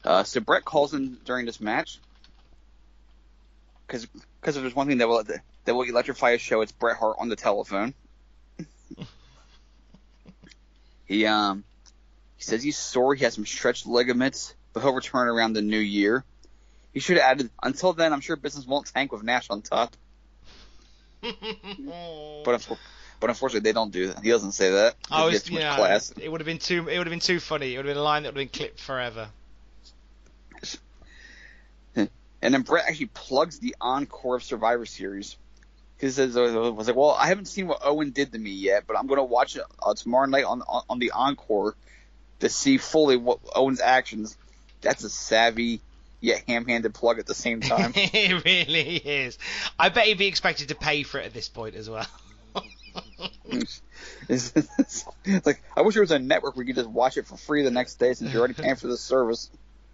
Uh, so Bret calls in during this match because if there's one thing that will that will electrify a show, it's Bret Hart on the telephone. he um he says he's sore. He has some stretched ligaments, but he'll return around the new year. He should have added. Until then, I'm sure business won't tank with Nash on top. But But unfortunately, they don't do that. He doesn't say that. I was, too much yeah, class. it would have been too. It would have been too funny. It would have been a line that would have been clipped forever. And then Bret actually plugs the encore of Survivor Series. He says, "Was like, well, I haven't seen what Owen did to me yet, but I'm going to watch it uh, tomorrow night on, on on the encore to see fully what Owen's actions." That's a savvy yet ham-handed plug at the same time. it really is. I bet he'd be expected to pay for it at this point as well. it's, it's- it's like I wish there was a network where you could just watch it for free the next day since you're already paying for the service.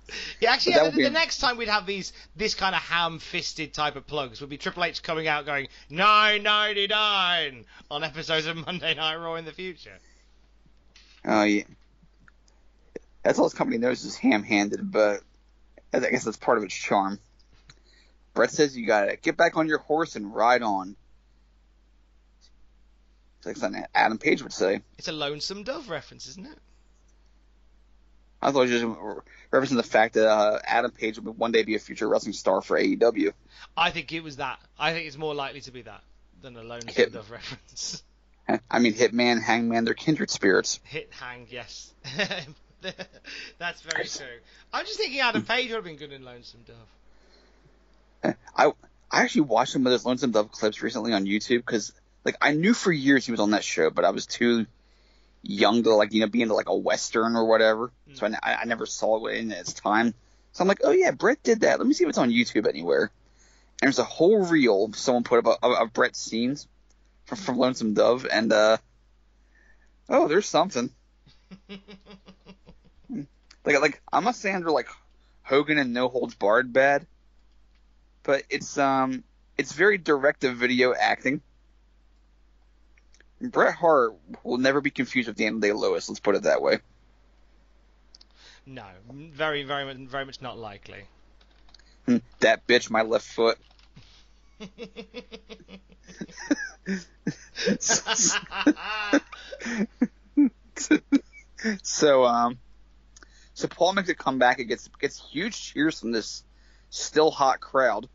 Yeah, actually, yeah, the, be- the next time we'd have these this kind of ham-fisted type of plugs would be Triple H coming out going nine ninety nine on episodes of Monday Night Raw in the future. Oh yeah, that's all this company knows is ham-handed, but I guess that's part of its charm. Bret says you gotta get back on your horse and ride on. It's like something Adam Page would say. It's a lonesome dove reference, isn't it? I thought it was just referencing the fact that uh, Adam Page would one day be a future wrestling star for AEW. I think it was that. I think it's more likely to be that than a lonesome Hit- dove reference. I mean, Hitman, Hangman, they're kindred spirits. Hit hang, yes. That's very true. I'm just thinking Adam Page would have been good in Lonesome Dove. I I actually watched some of those Lonesome Dove clips recently on YouTube because like I knew for years he was on that show, but I was too young to like you know be into like a western or whatever, so I, I never saw it in its time. So I'm like, oh yeah, Bret did that. Let me see if it's on YouTube anywhere. And there's a whole reel someone put up of, of Bret's scenes from, from Lonesome Dove, and uh, oh, there's something. like like I'm a Sandra like Hogan and No Holds Barred bad, but it's um it's very directive video acting. Bret Hart will never be confused with Daniel Day Lewis. Let's put it that way. No, very, very, much- very much not likely. Hmm, That bitch, my left foot. so um, so Paul makes a comeback. It gets gets huge cheers from this still hot crowd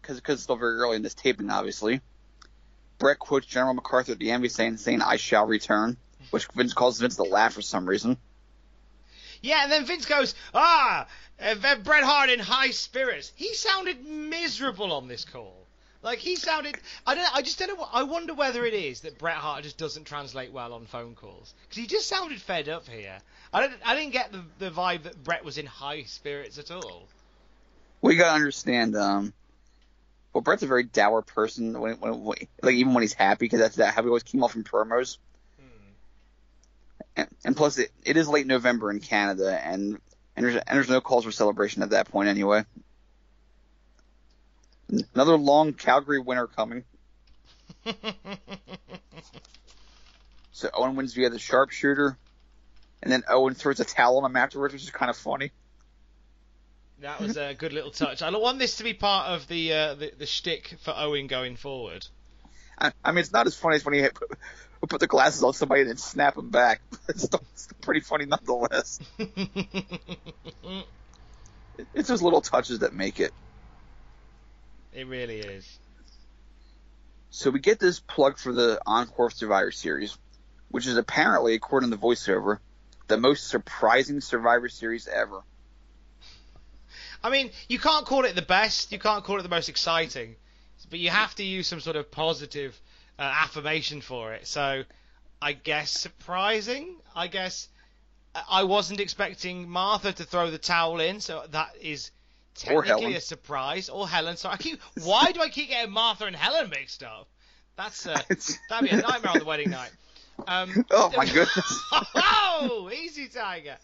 because it's still very early in this taping, obviously. Bret quotes General MacArthur at the end, saying saying "I shall return," which Vince calls Vince to laugh for some reason. Yeah, and then Vince goes, ah, uh, Bret Hart in high spirits. He sounded miserable on this call. Like he sounded, I don't, I just don't know. I wonder whether it is that Bret Hart just doesn't translate well on phone calls because he just sounded fed up here. I don't, I didn't get the, the vibe that Bret was in high spirits at all. We gotta understand. Um, well, Bret's a very dour person when, when, when like even when he's happy, because that's that how he always came off in promos. Hmm. And, and plus, it, it is late November in Canada, and and there's and there's no calls for celebration at that point anyway. Another long Calgary winter coming. So Owen wins via the sharpshooter, and then Owen throws a towel on him afterwards, which is kind of funny. That was a good little touch. I want this to be part of the uh, the, the shtick for Owen going forward. I, I mean, it's not as funny as when he put, put the glasses on somebody and then snap them back. It's still, it's still pretty funny nonetheless. It's those little touches that make it. it really is. So we get this plug for the Encore Survivor Series, which is apparently, according to the voiceover, the most surprising Survivor Series ever. I mean, you can't call it the best, you can't call it the most exciting, but you have to use some sort of positive uh, affirmation for it. So, I guess surprising. I guess I- wasn't expecting Martha to throw the towel in, so that is technically a surprise. Or Helen. So I keep. Why do I keep getting Martha and Helen mixed up? That's uh, that'd be a nightmare on the wedding night. Um, Oh my goodness. oh, easy, Tiger.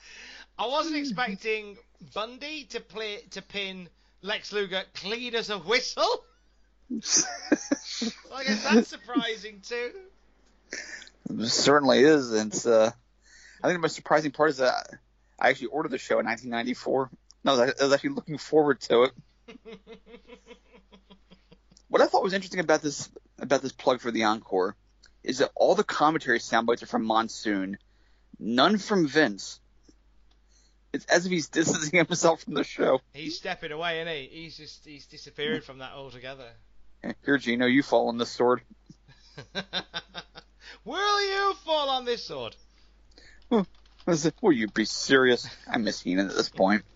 I wasn't expecting Bundy to play to pin Lex Luger clean as a whistle. I guess that's surprising too. It certainly is. And it's, uh, I think the most surprising part is that I actually ordered the show in 1994. No, I was actually looking forward to it. what I thought was interesting about this about this plug for the encore is that all the commentary sound bites are from Monsoon, none from Vince. It's as if he's distancing himself from the show. He's stepping away, isn't he? He's just he's disappearing from that altogether. Here, Gino, you fall on this sword. Will you fall on this sword? Will you be serious? I miss Heenan at this point.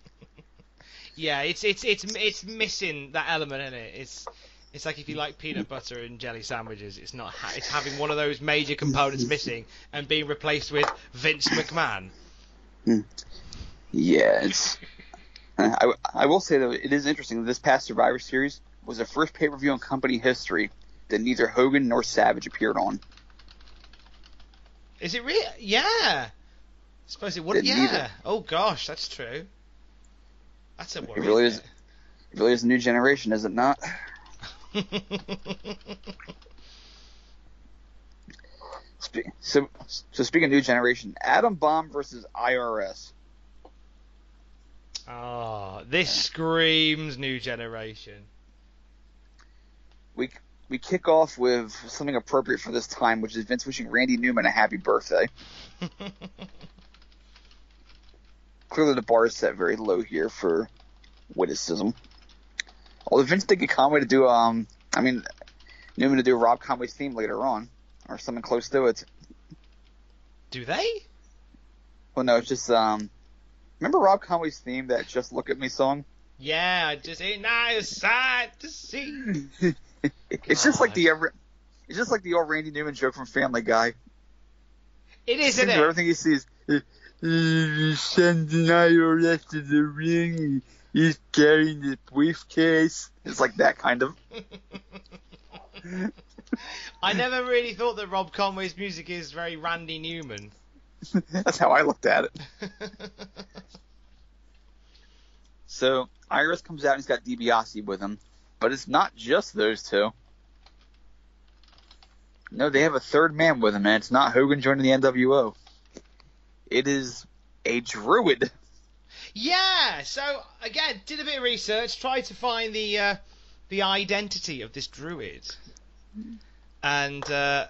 Yeah, it's it's it's it's missing that element in it. It's it's like if you like peanut butter and jelly sandwiches, it's not ha- it's having one of those major components missing and being replaced with Vince McMahon. Hmm. Yeah, it's. I, I will say though, it is interesting. That this past Survivor Series was the first pay per view in company history that neither Hogan nor Savage appeared on. Is it real? Yeah. I suppose it would. Yeah. either. Oh gosh, that's true. That's a worry. It really is. It really is a new generation, is it not? So, so speaking of new generation, Adam Bomb versus IRS. Oh, this screams new generation. We we kick off with something appropriate for this time, which is Vince wishing Randy Newman a happy birthday. Clearly, the bar is set very low here for witticism. Although Vince did get Conway to do, um, I mean, Newman to do Rob Conway's theme later on, or something close to it. Do they? Well, no, it's just, um, remember Rob Conway's theme, that "Just Look at Me" song? Yeah, just ain't nice sight to see. it's just like the ever, it's just like the old Randy Newman joke from Family Guy. It is, isn't it? Everything he sees. Send an IRS to the ring. He's carrying the briefcase. It's like that kind of. I never really thought that Rob Conway's music is very Randy Newman. That's how I looked at it. So Iris comes out and he's got DiBiase with him, but it's not just those two. No, they have a third man with him, and it's not Hogan joining the NWO. It is a druid. yeah. So again, did a bit of research, tried to find the uh, the identity of this druid, and uh,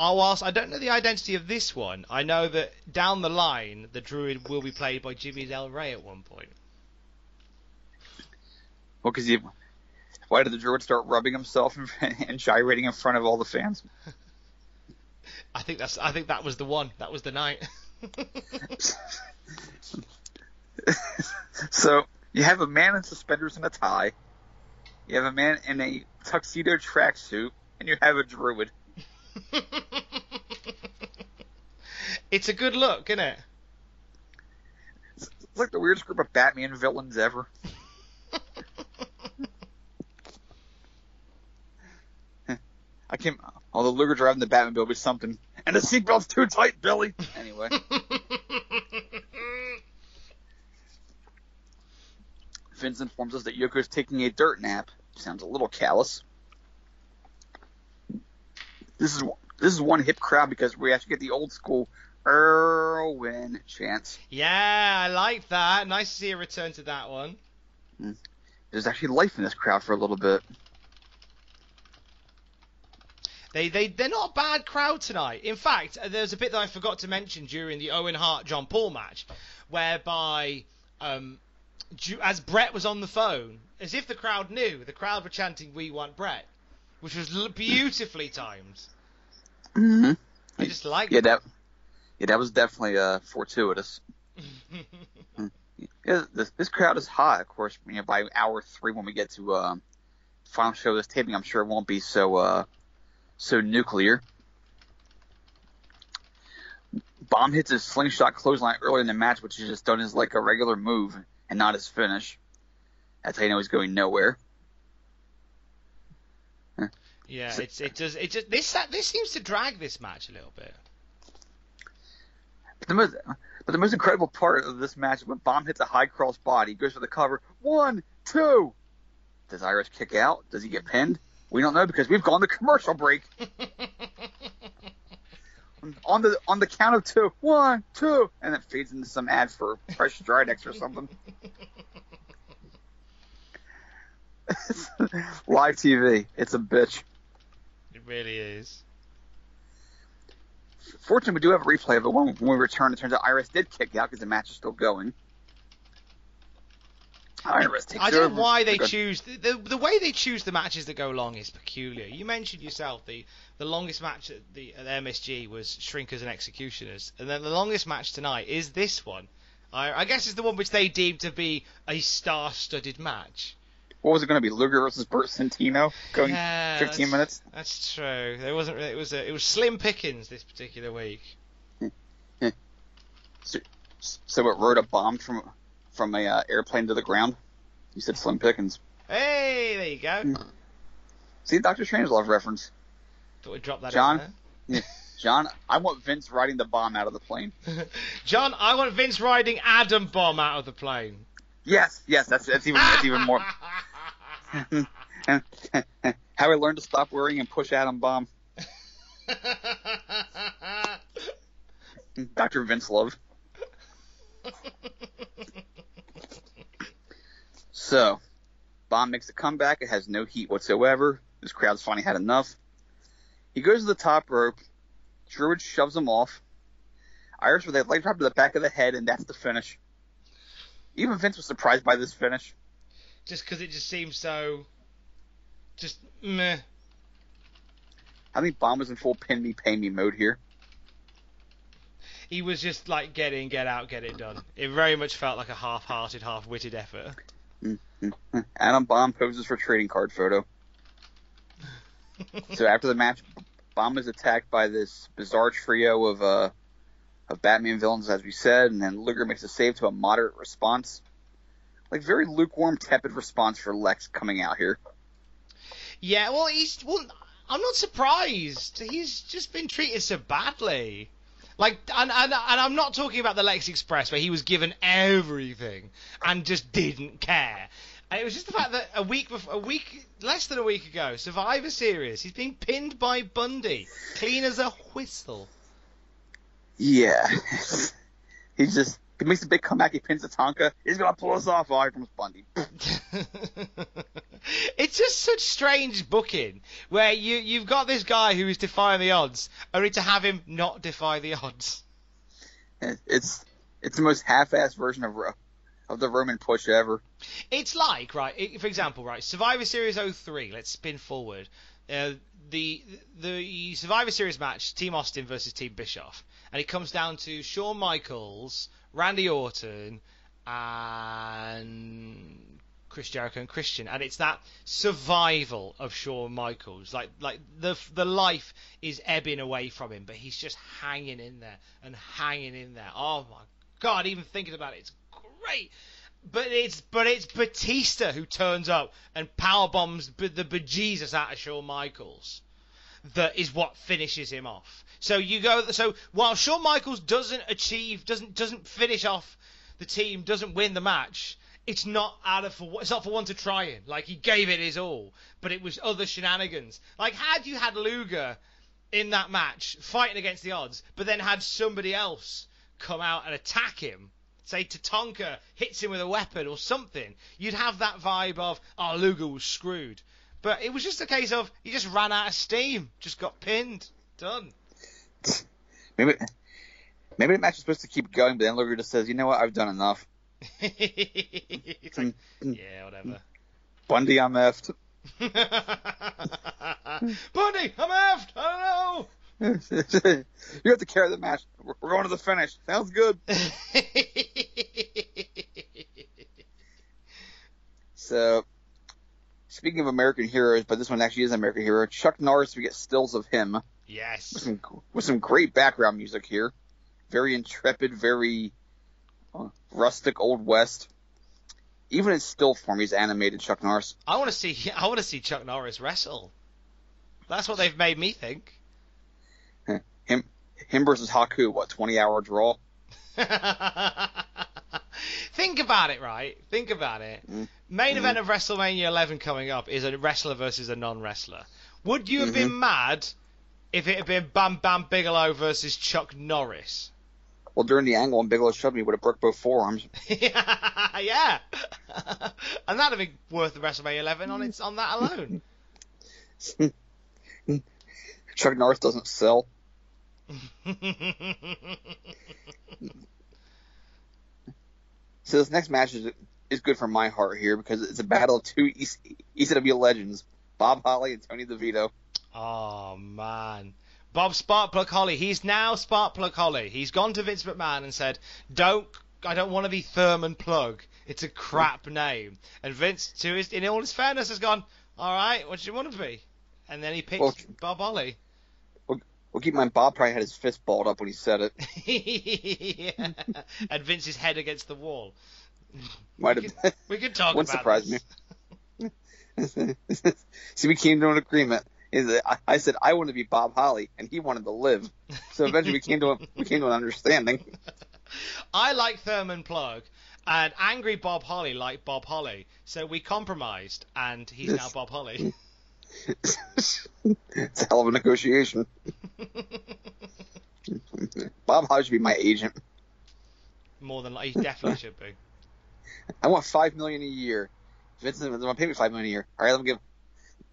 oh, whilst I don't know the identity of this one, I know that down the line the druid will be played by Jimmy Del Rey at one point. Well, because you. Why did the druid start rubbing himself and, and gyrating in front of all the fans? I think that's I think that was the one. That was the night. so you have a man in suspenders and a tie. You have a man in a tuxedo tracksuit, and you have a druid. It's a good look, isn't it? It's like the weirdest group of Batman villains ever. I can't. Although Luger driving the Batmobile be something, and the seatbelt's too tight, Billy. Anyway, Vince informs us that Yoko's taking a dirt nap. Sounds a little callous. This is this is one hip crowd because we actually get the old school Irwin chants. yeah, I like that. Nice to see a return to that one. There's actually life in this crowd for a little bit. They they they're not a bad crowd tonight. In fact, there's a bit that I forgot to mention during the Owen Hart John Paul match, whereby um, as Bret was on the phone, as if the crowd knew, the crowd were chanting "We want Bret," which was beautifully timed. Mm-hmm. I just like Yeah, that yeah, that was definitely uh, fortuitous. Yeah, this, this crowd is hot. Of course, you know, by hour three when we get to um, final show of this taping, I'm sure it won't be so uh, so nuclear. Bomb hits his slingshot clothesline earlier in the match, which is just done as like a regular move and not his finish. That's how you know he's going nowhere. Yeah, it's it does it just this this seems to drag this match a little bit. But the most, but the most incredible part of this match is when Bomb hits a high cross body, goes for the cover. One, two. Does Iris kick out? Does he get pinned? We don't know because we've gone to commercial break. on the on the count of two, one, two, and it fades into some ad for Fresh Stridex or something. Live TV, it's a bitch. It really is. Fortunately, we do have a replay of it when, when we return. It turns out Iris did kick out because the match is still going. Wrist takes I don't over. know why they choose the, the the way they choose the matches that go long is peculiar. You mentioned yourself the the longest match at the at MSG was Shrinkers and Executioners, and then the longest match tonight is this one. I, I guess it's the one which they deem to be a star-studded match. What was it going to be? Luger versus Bert Centeno going Yeah, 15 that's- minutes? That's true. There wasn't. It was a, it was slim pickings this particular week. So, so it rode a bomb from from a uh, airplane to the ground. You said Slim Pickens. Hey, there you Hmm. go. See, Doctor Strangelove reference. Thought we'd drop that John? in Yeah. John, I want Vince riding the bomb out of the plane. John, I want Vince riding Adam Bomb out of the plane. Yes, yes, that's that's even that's even more. How I learned to stop worrying and push Adam Bomb. Doctor Vince Love. So, Bomb makes a comeback. It has no heat whatsoever. This crowd's finally had enough. He goes to the top rope. Druid shoves him off. Irish with a leg drop to the back of the head, and that's the finish. Even Vince was surprised by this finish. Just because it just seems so, just meh. I think Bomb was in full pin me, pay me mode here. He was just like get in, get out, get it done. It very much felt like a half-hearted, half-witted effort. Adam Bomb poses for trading card photo. so after the match, Bomb is attacked by this bizarre trio of uh, of Batman villains, as we said, and then Luger makes a save to a moderate response. Like very lukewarm, tepid response for Lex coming out here. Yeah, well, he's well. I'm not surprised. He's just been treated so badly. Like, and, and, and I'm not talking about the Lex Express where he was given everything and just didn't care. And it was just the fact that a week before, a week, less than a week ago, Survivor Series, he's being pinned by Bundy, clean as a whistle. Yeah, he just he makes a big comeback. He pins Tatanka. He's gonna pull us off. Oh, here comes Bundy. it's just such strange booking where you you've got this guy who is defying the odds, only to have him not defy the odds. It's it's the most half-assed version of of the Roman push ever. It's like right, for example, right, Survivor Series 03. Let's spin forward. Uh, the the Survivor Series match, Team Austin versus Team Bischoff, and it comes down to Shawn Michaels, Randy Orton, and Chris Jericho and Christian, and it's that survival of Shawn Michaels. Like like the the life is ebbing away from him, but he's just hanging in there and hanging in there. Oh my God, even thinking about it, it's great. But it's but it's Batista who turns up and power bombs the bejesus out of Shawn Michaels. That is what finishes him off. So you go. So while Shawn Michaels doesn't achieve, doesn't doesn't finish off the team, doesn't win the match. It's not out of for it's not for one to try in. Like he gave it his all, but it was other shenanigans. Like had you had Luger in that match fighting against the odds, but then had somebody else come out and attack him, say Tatanka hits him with a weapon or something, you'd have that vibe of, oh, Luger was screwed. But it was just a case of he just ran out of steam, just got pinned, done. Maybe maybe the match is supposed to keep going, but then Luger just says, "You know what? I've done enough." Like, yeah, whatever. Bundy, I'm effed. Bundy, I'm effed. I don't know. you have to carry the match. We're we're going to the finish. Sounds good. So, speaking of American heroes, but this one actually is an American hero. Chuck Norris. We get stills of him with yes. some with some great background music here. Very intrepid, very uh, rustic, old west. Even in still form, he's animated Chuck Norris. I want to see. I want to see Chuck Norris wrestle. That's what they've made me think. Him him versus Haku. What twenty hour draw? Think about it, right? Think about it. Mm. Main event mm. of WrestleMania 11 coming up is a wrestler versus a non-wrestler. Would you have been mm-hmm. mad if it had been Bam Bam Bigelow versus Chuck Norris? Well, during the angle, when Bigelow shoved me, would have broke both forearms. yeah, and that'd have been worth the WrestleMania 11 on its on that alone. Chuck Norris doesn't sell. So this next match is is good for my heart here because it's a battle of two ECW legends, Bob Holly and Tony DeVito. Oh man. Bob Sparkplug Holly. He's now Sparkplug Holly. He's gone to Vince McMahon and said, "Don't, I don't want to be Thurman Plugg. It's a crap name." And Vince, to his, in all his fairness, has gone, "All right, what do you want to be?" And then he picked well, Bob Holly. Well, keep in mind, Bob probably had his fist balled up when he said it. yeah. and Vince's head against the wall. Might we have. Could, we could talk Wouldn't about surprise me. See, we came to an agreement is I, I said I wanted to be Bob Holly and he wanted to live. So eventually we came to a, we came to an understanding. I like Thurman Plugg, and angry Bob Holly like Bob Holly. So we compromised, and he's now Bob Holly. It's a hell of a negotiation. Bob Holly should be my agent. More than likely. he definitely should be. I want five million a year. Vincent want to pay me five million a year. All right, let me give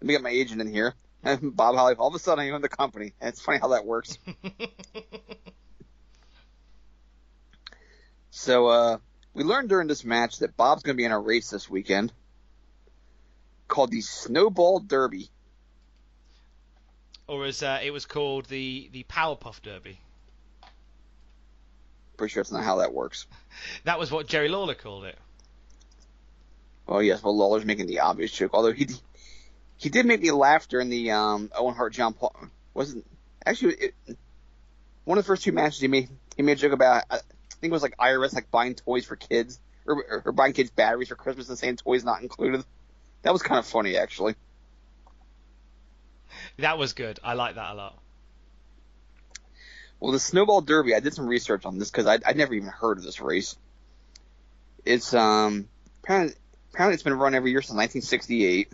let me get my agent in here. And Bob Holly, all of a sudden I own the company. And it's funny how that works. so uh, we learned during this match that Bob's going to be in a race this weekend called the Snowball Derby. Or as uh, it was called, the, the Powerpuff Derby. Pretty sure it's not how that works. That was what Jerry Lawler called it. Oh yes, well Lawler's making the obvious joke, although he he did make me laugh during the um, Owen Hart John Paul. Wasn't actually it, one of the first two matches he made. He made a joke about I think it was like IRS like buying toys for kids or, or, or buying kids batteries for Christmas and saying toys not included. That was kind of funny actually. That was good. I like that a lot. Well, the Snowball Derby, I did some research on this because I'd, I'd never even heard of this race. It's um apparently apparently it's been run every year since 1968.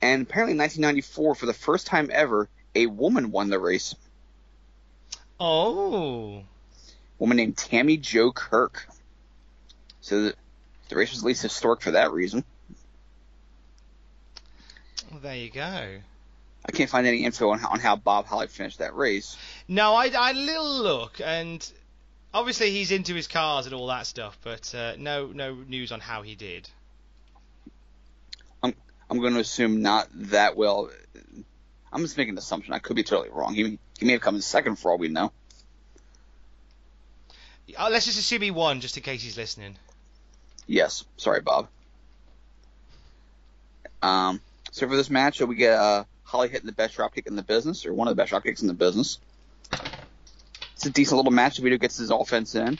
And apparently, in 1994, for the first time ever, a woman won the race. Oh. A woman named Tammy Jo Kirk. So the, the race was at least historic for that reason. Well, there you go. I can't find any info on how, on how Bob Holly finished that race. No, I, I little look, and obviously he's into his cars and all that stuff, but uh, no no news on how he did. I'm I'm going to assume not that well. I'm just making an assumption. I could be totally wrong. He, he may have come in second for all we know. Uh, let's just assume he won, just in case he's listening. Yes. Sorry, Bob. Um, so for this match, we get uh, Holly hitting the best dropkick in the business, or one of the best dropkicks in the business. It's a decent little match. Vito gets his offense in.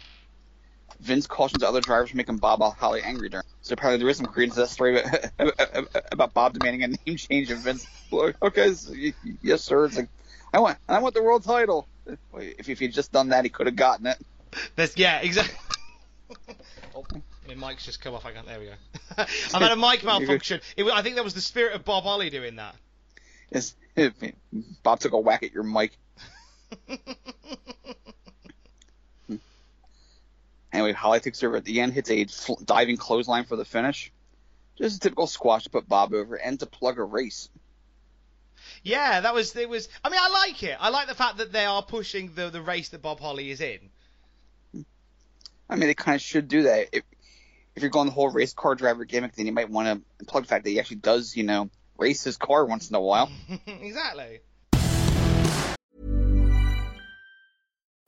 Vince cautions other drivers from making Bob Holly angry during. So apparently there is some credence to that story about, about Bob demanding a name change and Vince. Okay, so, yes sir. It's like I want I want the world title. If if he'd just done that, he could have gotten it. That's yeah, exactly. oh, my mic's just come off. I can't. There we go. I've had a mic malfunction. It, I think that was the spirit of Bob Holly doing that. Yes, Bob took a whack at your mic. Anyway, Holly takes over at the end, hits a fl- diving clothesline for the finish. Just a typical squash to put Bob over and to plug a race. Yeah, that was it. Was I mean, I like it. I like the fact that they are pushing the the race that Bob Holly is in. I mean, they kind of should do that. If you're going the whole race car driver gimmick, then you might want to plug the fact that he actually does, you know, race his car once in a while. exactly.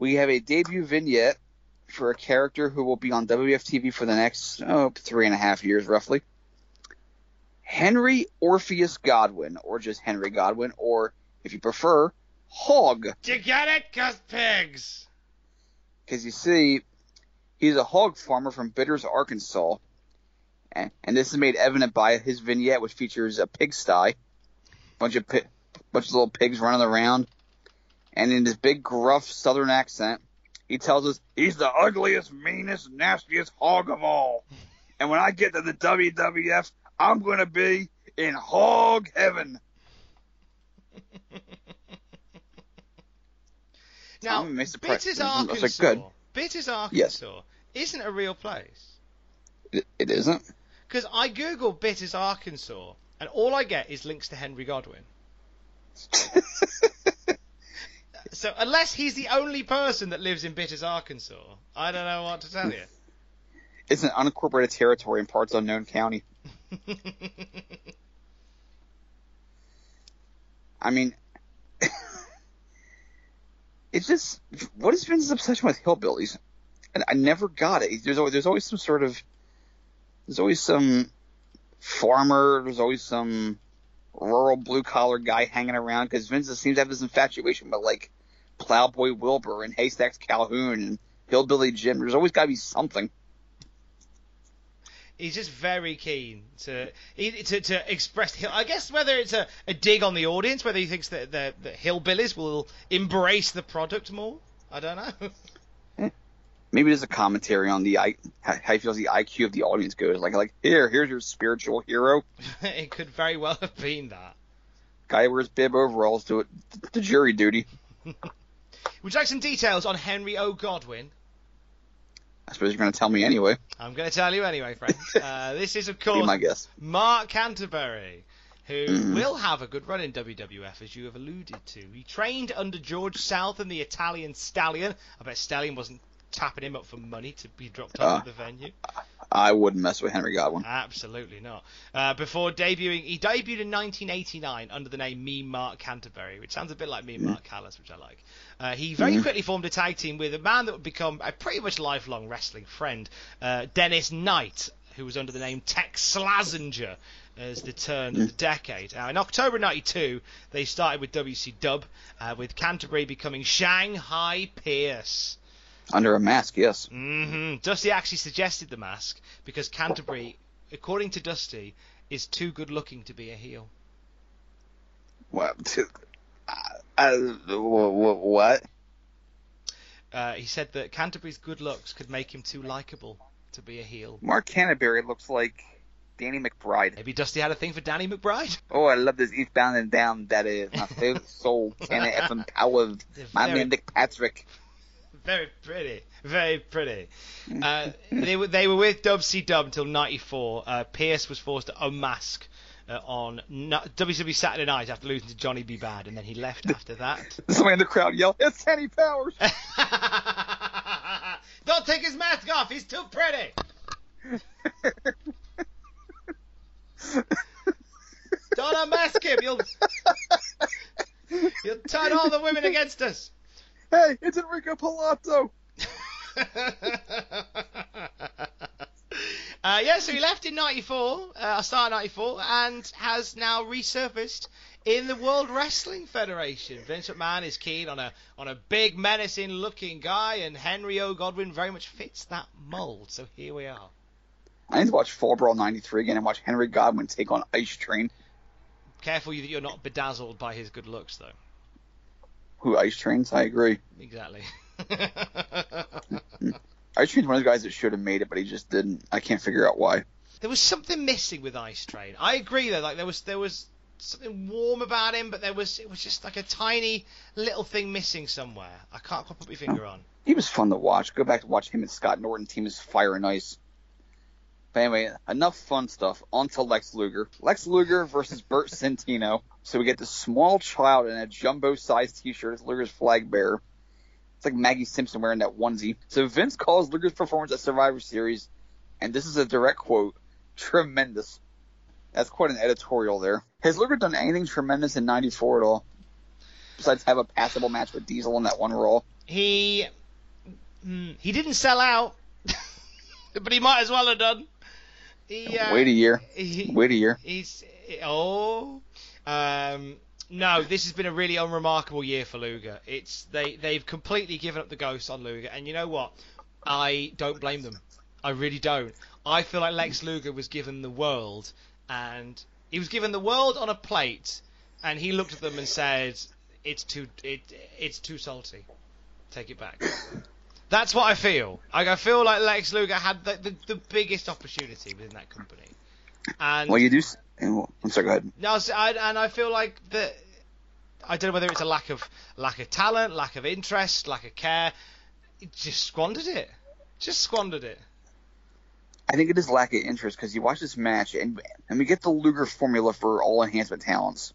We have a debut vignette for a character who will be on WWF TV for the next oh, three and a half years, roughly. Henry Orpheus Godwin, or just Henry Godwin, or if you prefer, Hog. You get it? Cause pigs. Because you see, he's a hog farmer from Bitters, Arkansas. And, and this is made evident by his vignette, which features a pigsty, bunch of pi- bunch of little pigs running around, and in his big gruff Southern accent, he tells us he's the ugliest, meanest, nastiest hog of all. And when I get to the WWF, I'm gonna be in hog heaven. Now, I'm amazed surprised. Bitters, like, Arkansas. good. Bitters, Arkansas isn't a real place. It, it isn't. Because I googled Bitters, Arkansas, and all I get is links to Henry Godwin. so unless he's the only person that lives in Bitters, Arkansas, I don't know what to tell you. It's an unincorporated territory in parts unknown county. I mean, it's just what is Vince's obsession with hillbillies? And I never got it. There's always there's always some sort of there's always some farmer. There's always some rural blue collar guy hanging around because Vince seems to have this infatuation with like Plowboy Wilbur and Haystacks Calhoun and Hillbilly Jim. There's always got to be something. He's just very keen to to, to express. I guess whether it's a, a dig on the audience, whether he thinks that the hillbillies will embrace the product more. I don't know. Maybe there's a commentary on the I, how how he feels the IQ of the audience goes. Like like here here's your spiritual hero. it could very well have been that. Guy wears bib overalls to it to jury duty. Would you like some details on Henry O. Godwin? I suppose you're going to tell me anyway. I'm going to tell you anyway, friend. Uh, this is, of course, my guess. Mark Canterbury, who Mhm. will have a good run in WWF, as you have alluded to. He trained under George South and the Italian Stallion. I bet Stallion wasn't tapping him up for money to be dropped off Uh. at the venue. I wouldn't mess with Henry Godwin. Absolutely not. Uh, before debuting, he debuted in 1989 under the name Me Mark Canterbury, which sounds a bit like me Mark Callous, which I like. Uh, he very Mhm. quickly formed a tag team with a man that would become a pretty much lifelong wrestling friend, uh, Dennis Knight, who was under the name Tex Slazenger as the turn of the decade. Now, in October 92, they started with WC Dub, uh, with Canterbury becoming Shanghai Pierce. Under a mask, yes. hmm Dusty actually suggested the mask because Canterbury, according to Dusty, is too good looking to be a heel. What? Uh, uh, wh- what? Uh, he said that Canterbury's good looks could make him too likable to be a heel. Mark Canterbury looks like Danny McBride. Maybe Dusty had a thing for Danny McBride. Oh, I love this eastbound and down. That is my favorite soul. Can I have power? My man Nick Patrick. Very pretty, very pretty. Uh, they were they were with Dub C Dub until '94. Uh, Pierce was forced to unmask uh, on no- WWE Saturday Night after losing to Johnny B. Bad, and then he left after that. Somebody in the crowd yelled, "It's Kenny Powers!" Don't take his mask off. He's too pretty. Don't unmask him. You'll you'll turn all the women against us. Hey, it's Enrico Palazzo. Uh, yeah, so he left in '94, uh, started '94, and has now resurfaced in the World Wrestling Federation. Vince McMahon is keen on a on a big, menacing-looking guy, and Henry O. Godwin very much fits that mold. So here we are. I need to watch Fall Brawl '93 again and watch Henry Godwin take on Ice Train. Careful that you're not bedazzled by his good looks, though. Who Ice Trains? I agree. Exactly. Ice Train's one of the guys that should have made it, but he just didn't. I can't figure out why. there was something missing with Ice Train. I agree though. Like there was there was something warm about him, but there was it was just like a tiny little thing missing somewhere. I can't quite put my finger on. He was fun to watch. Go back to watch him and Scott Norton team as Fire and Ice. But anyway, enough fun stuff. On to Lex Luger. Lex Luger versus Bert Centeno. So we get this small child in a jumbo-sized T-shirt as Luger's flag bearer. It's like Maggie Simpson wearing that onesie. So Vince calls Luger's performance at Survivor Series, and this is a direct quote: "Tremendous." That's quite an editorial there. Has Luger done anything tremendous in '94 at all? Besides have a passable match with Diesel in that one Raw. He mm, he didn't sell out, but he might as well have done. He, uh, Wait a year. He, Wait a year. He's oh, um, no. This has been a really unremarkable year for Luger. It's they they've completely given up the ghost on Luger, and you know what? I don't blame them. I really don't. I feel like Lex Luger was given the world, and he was given the world on a plate, and he looked at them and said, "It's too it it's too salty. Take it back." That's what I feel. Like I feel like Lex Luger had the, the, the biggest opportunity within that company. And Well, you do. S- I'm sorry. Go ahead. no, I, and I feel like that. I don't know whether it's a lack of lack of talent, lack of interest, lack of care. It just squandered it. Just squandered it. I think it is lack of interest because you watch this match and and we get the Luger formula for all enhancement talents.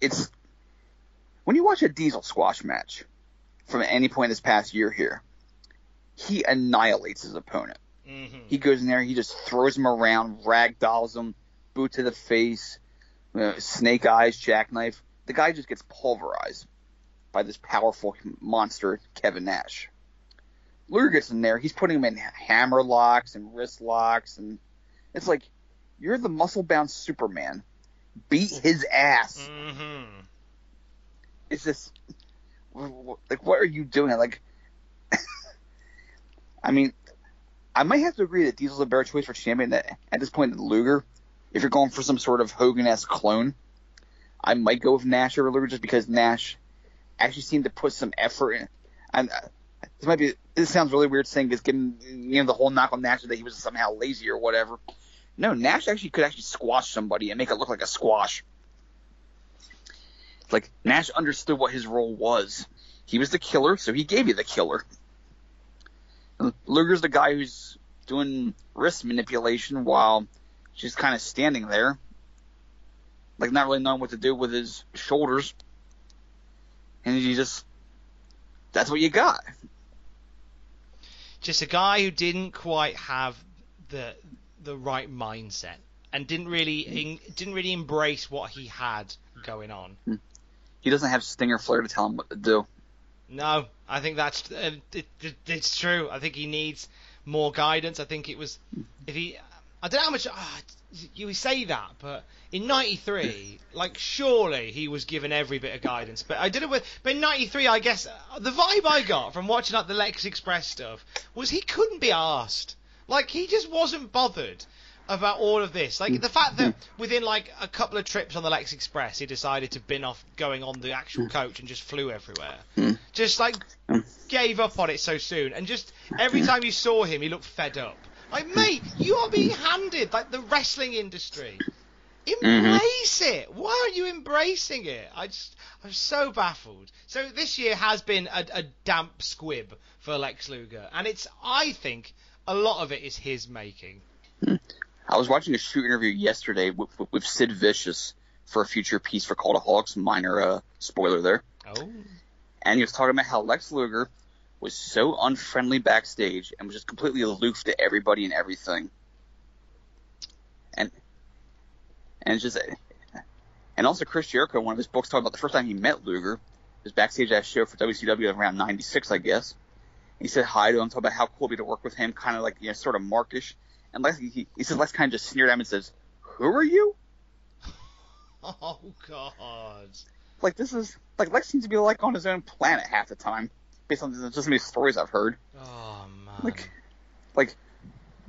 It's when you watch a Diesel squash match from any point this past year here, he annihilates his opponent. Mm-hmm. He goes in there, he just throws him around, ragdolls him, boot to the face, uh, snake eyes, jackknife. The guy just gets pulverized by this powerful monster, Kevin Nash. Luger gets in there, he's putting him in hammer locks and wrist locks, and it's like, you're the muscle bound Superman. Beat his ass. Mm-hmm. It's just, like, what are you doing? Like, I mean, I might have to agree that Diesel's a better choice for champion at this point than Luger. If you're going for some sort of Hogan-esque clone, I might go with Nash over Luger just because Nash actually seemed to put some effort in. And uh, this might be this sounds really weird saying because getting you know the whole knock on Nash that he was somehow lazy or whatever. No, Nash actually could actually squash somebody and make it look like a squash. Like Nash understood what his role was. He was the killer, so he gave you the killer. Luger's the guy who's doing wrist manipulation while she's kind of standing there, like not really knowing what to do with his shoulders. And you just, that's what you got. Just a guy who didn't quite have the the right mindset and didn't really didn't really embrace what he had going on. He doesn't have Stinger Flair to tell him what to do. No, I think that's uh, it, it, it's true. I think he needs more guidance. I think it was if he I don't know how much ah, you say that, but in '93, like surely he was given every bit of guidance. But I did it with, but in '93, I guess uh, the vibe I got from watching like the Lex Express stuff was he couldn't be asked. Like he just wasn't bothered about all of this. Like the fact that mm-hmm. within like a couple of trips on the Lex Express, he decided to bin off going on the actual mm. coach and just flew everywhere. Mm. Just like mm. gave up on it so soon, and just every time you saw him, he looked fed up. Like, mate, you are being handed like the wrestling industry. Embrace it. Why aren't you embracing it? I just, I'm so baffled. So this year has been a, a damp squib for Lex Luger, and it's, I think, a lot of it is his making. I was watching a shoot interview yesterday with, with, with Sid Vicious for a future piece for Call to Hawks. Minor uh, spoiler there. Oh. And he was talking about how Lex Luger was so unfriendly backstage and was just completely aloof to everybody and everything. And and just and also Chris Jericho, one of his books, talking about the first time he met Luger, was backstage at a show for WCW around '96, I guess. He said hi to him, talked about how cool it'd be to work with him, kind of like you know, sort of markish. And Lex, he, he says Lex kind of just sneered at him and says, "Who are you?" Oh God. Like this is like Lex seems to be like on his own planet half the time, based on just many stories I've heard. Oh man. Like, like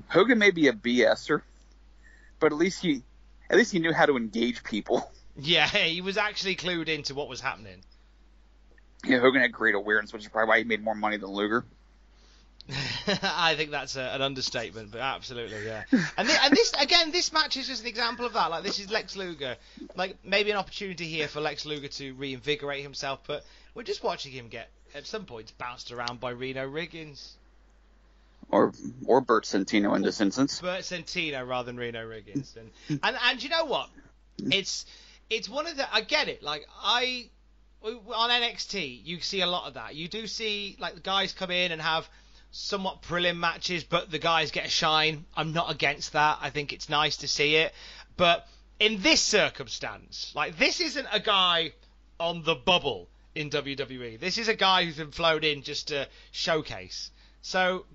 Hogan may be a BSer, but at least he, at least he knew how to engage people. Yeah, he was actually clued into what was happening. Yeah, Hogan had great awareness, which is probably why he made more money than Luger. I think that's a, an understatement, but absolutely, yeah. And, thi- and this again, this match is just an example of that. Like this is Lex Luger, like maybe an opportunity here for Lex Luger to reinvigorate himself, but we're just watching him get at some points bounced around by Reno Riggins. or or Bert Centeno in this instance. Bert Centeno rather than Reno Riggins, and and and you know what? It's it's one of the I get it. Like I on NXT, you see a lot of that. You do see like the guys come in and have somewhat prelim matches, but the guys get a shine. I'm not against that. I think it's nice to see it, but in this circumstance, like this isn't a guy on the bubble in WWE. This is a guy who's been flown in just to showcase. So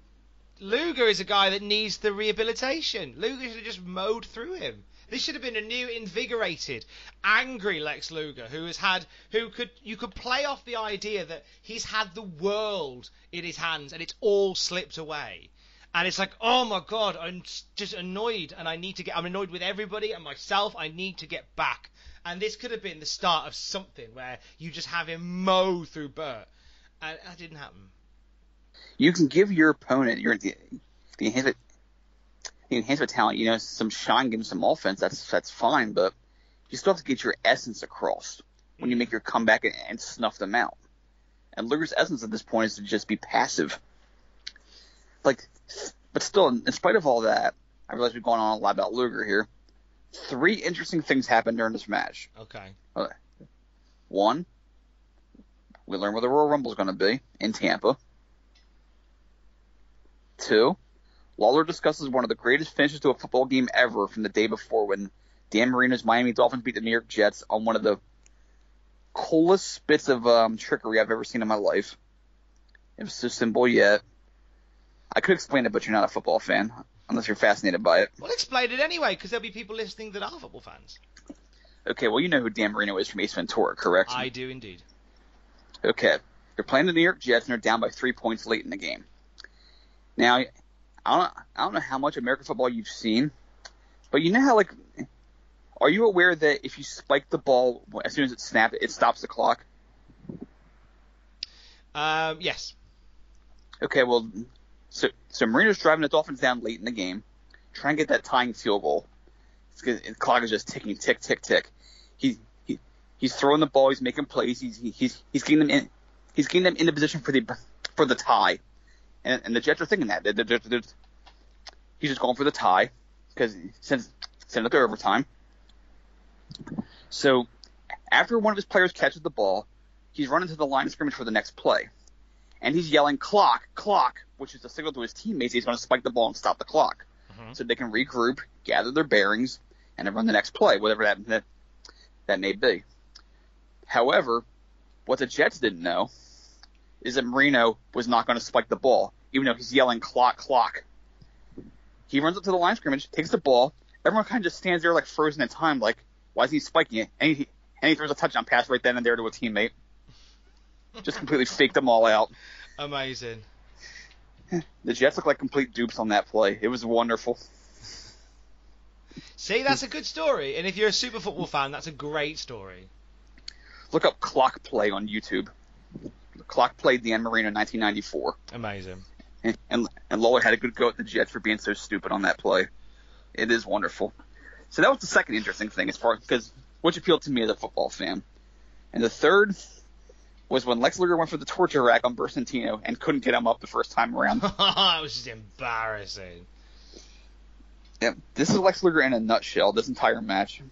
Luger is a guy that needs the rehabilitation. Luger should have just mowed through him. This should have been a new, invigorated, angry Lex Luger who has had, who could, you could play off the idea that he's had the world in his hands and it's all slipped away. And it's like, oh my god, I'm just annoyed and I need to get, I'm annoyed with everybody and myself. I need to get back. And this could have been the start of something where you just have him mow through Bert. And that didn't happen. You can give your opponent your the, the enhancement the enhancement talent, you know, some shine, give him some offense. That's that's fine, but you still have to get your essence across when you make your comeback and, and snuff them out. And Luger's essence at this point is to just be passive. Like, but still, in spite of all that, I realize we've gone on a lot about Luger here. Three interesting things happened during this match. Okay. okay. One, we learned where the Royal Rumble is going to be in Tampa. Two, Lawler discusses one of the greatest finishes to a football game ever from the day before when Dan Marino's Miami Dolphins beat the New York Jets on one of the coolest bits of um, trickery I've ever seen in my life. It was so simple yet. I could explain it, but you're not a football fan unless you're fascinated by it. Well, explain it anyway, because there'll be people listening that are football fans. Okay, well, you know who Dan Marino is from Ace Ventura, correct? I do indeed. Okay, they're playing the New York Jets and they're down by three points late in the game. Now, I don't, I don't know how much American football you've seen, but you know how like, are you aware that if you spike the ball as soon as it snaps, it stops the clock? Um, yes. Okay, well, so so Marino's driving the Dolphins down late in the game, trying to get that tying field goal. the clock is just ticking, tick, tick, tick. He, he he's throwing the ball, he's making plays, he's he's he's getting them in, he's getting them into position for the for the tie and, and the Jets are thinking that. They're, they're, they're, he's just going for the tie because since send it to overtime. So after one of his players catches the ball, he's running to the line of scrimmage for the next play, and he's yelling "clock, clock," which is a signal to his teammates he's going to spike the ball and stop the clock, mm-hmm. so they can regroup, gather their bearings, and then run the next play, whatever that that, that may be. However, what the Jets didn't know is that Marino was not going to spike the ball, even though he's yelling clock, clock. He runs up to the line scrimmage, takes the ball. Everyone kind of just stands there like frozen in time, like, why is he spiking it? And he, and he throws a touchdown pass right then and there to a teammate. Just completely faked them all out. Amazing. The Jets look like complete dupes on that play. It was wonderful. See, that's a good story. And if you're a super football fan, that's a great story. Look up clock play on YouTube. Clock played the N Marino in 1994. Amazing. And, and, and Lawler had a good go at the Jets for being so stupid on that play. It is wonderful. So that was the second interesting thing as far because which appealed to me as a football fan. And the third was when Lex Luger went for the torture rack on Bert and couldn't get him up the first time around. it was just embarrassing. Yeah, this is Lex Luger in a nutshell. This entire match.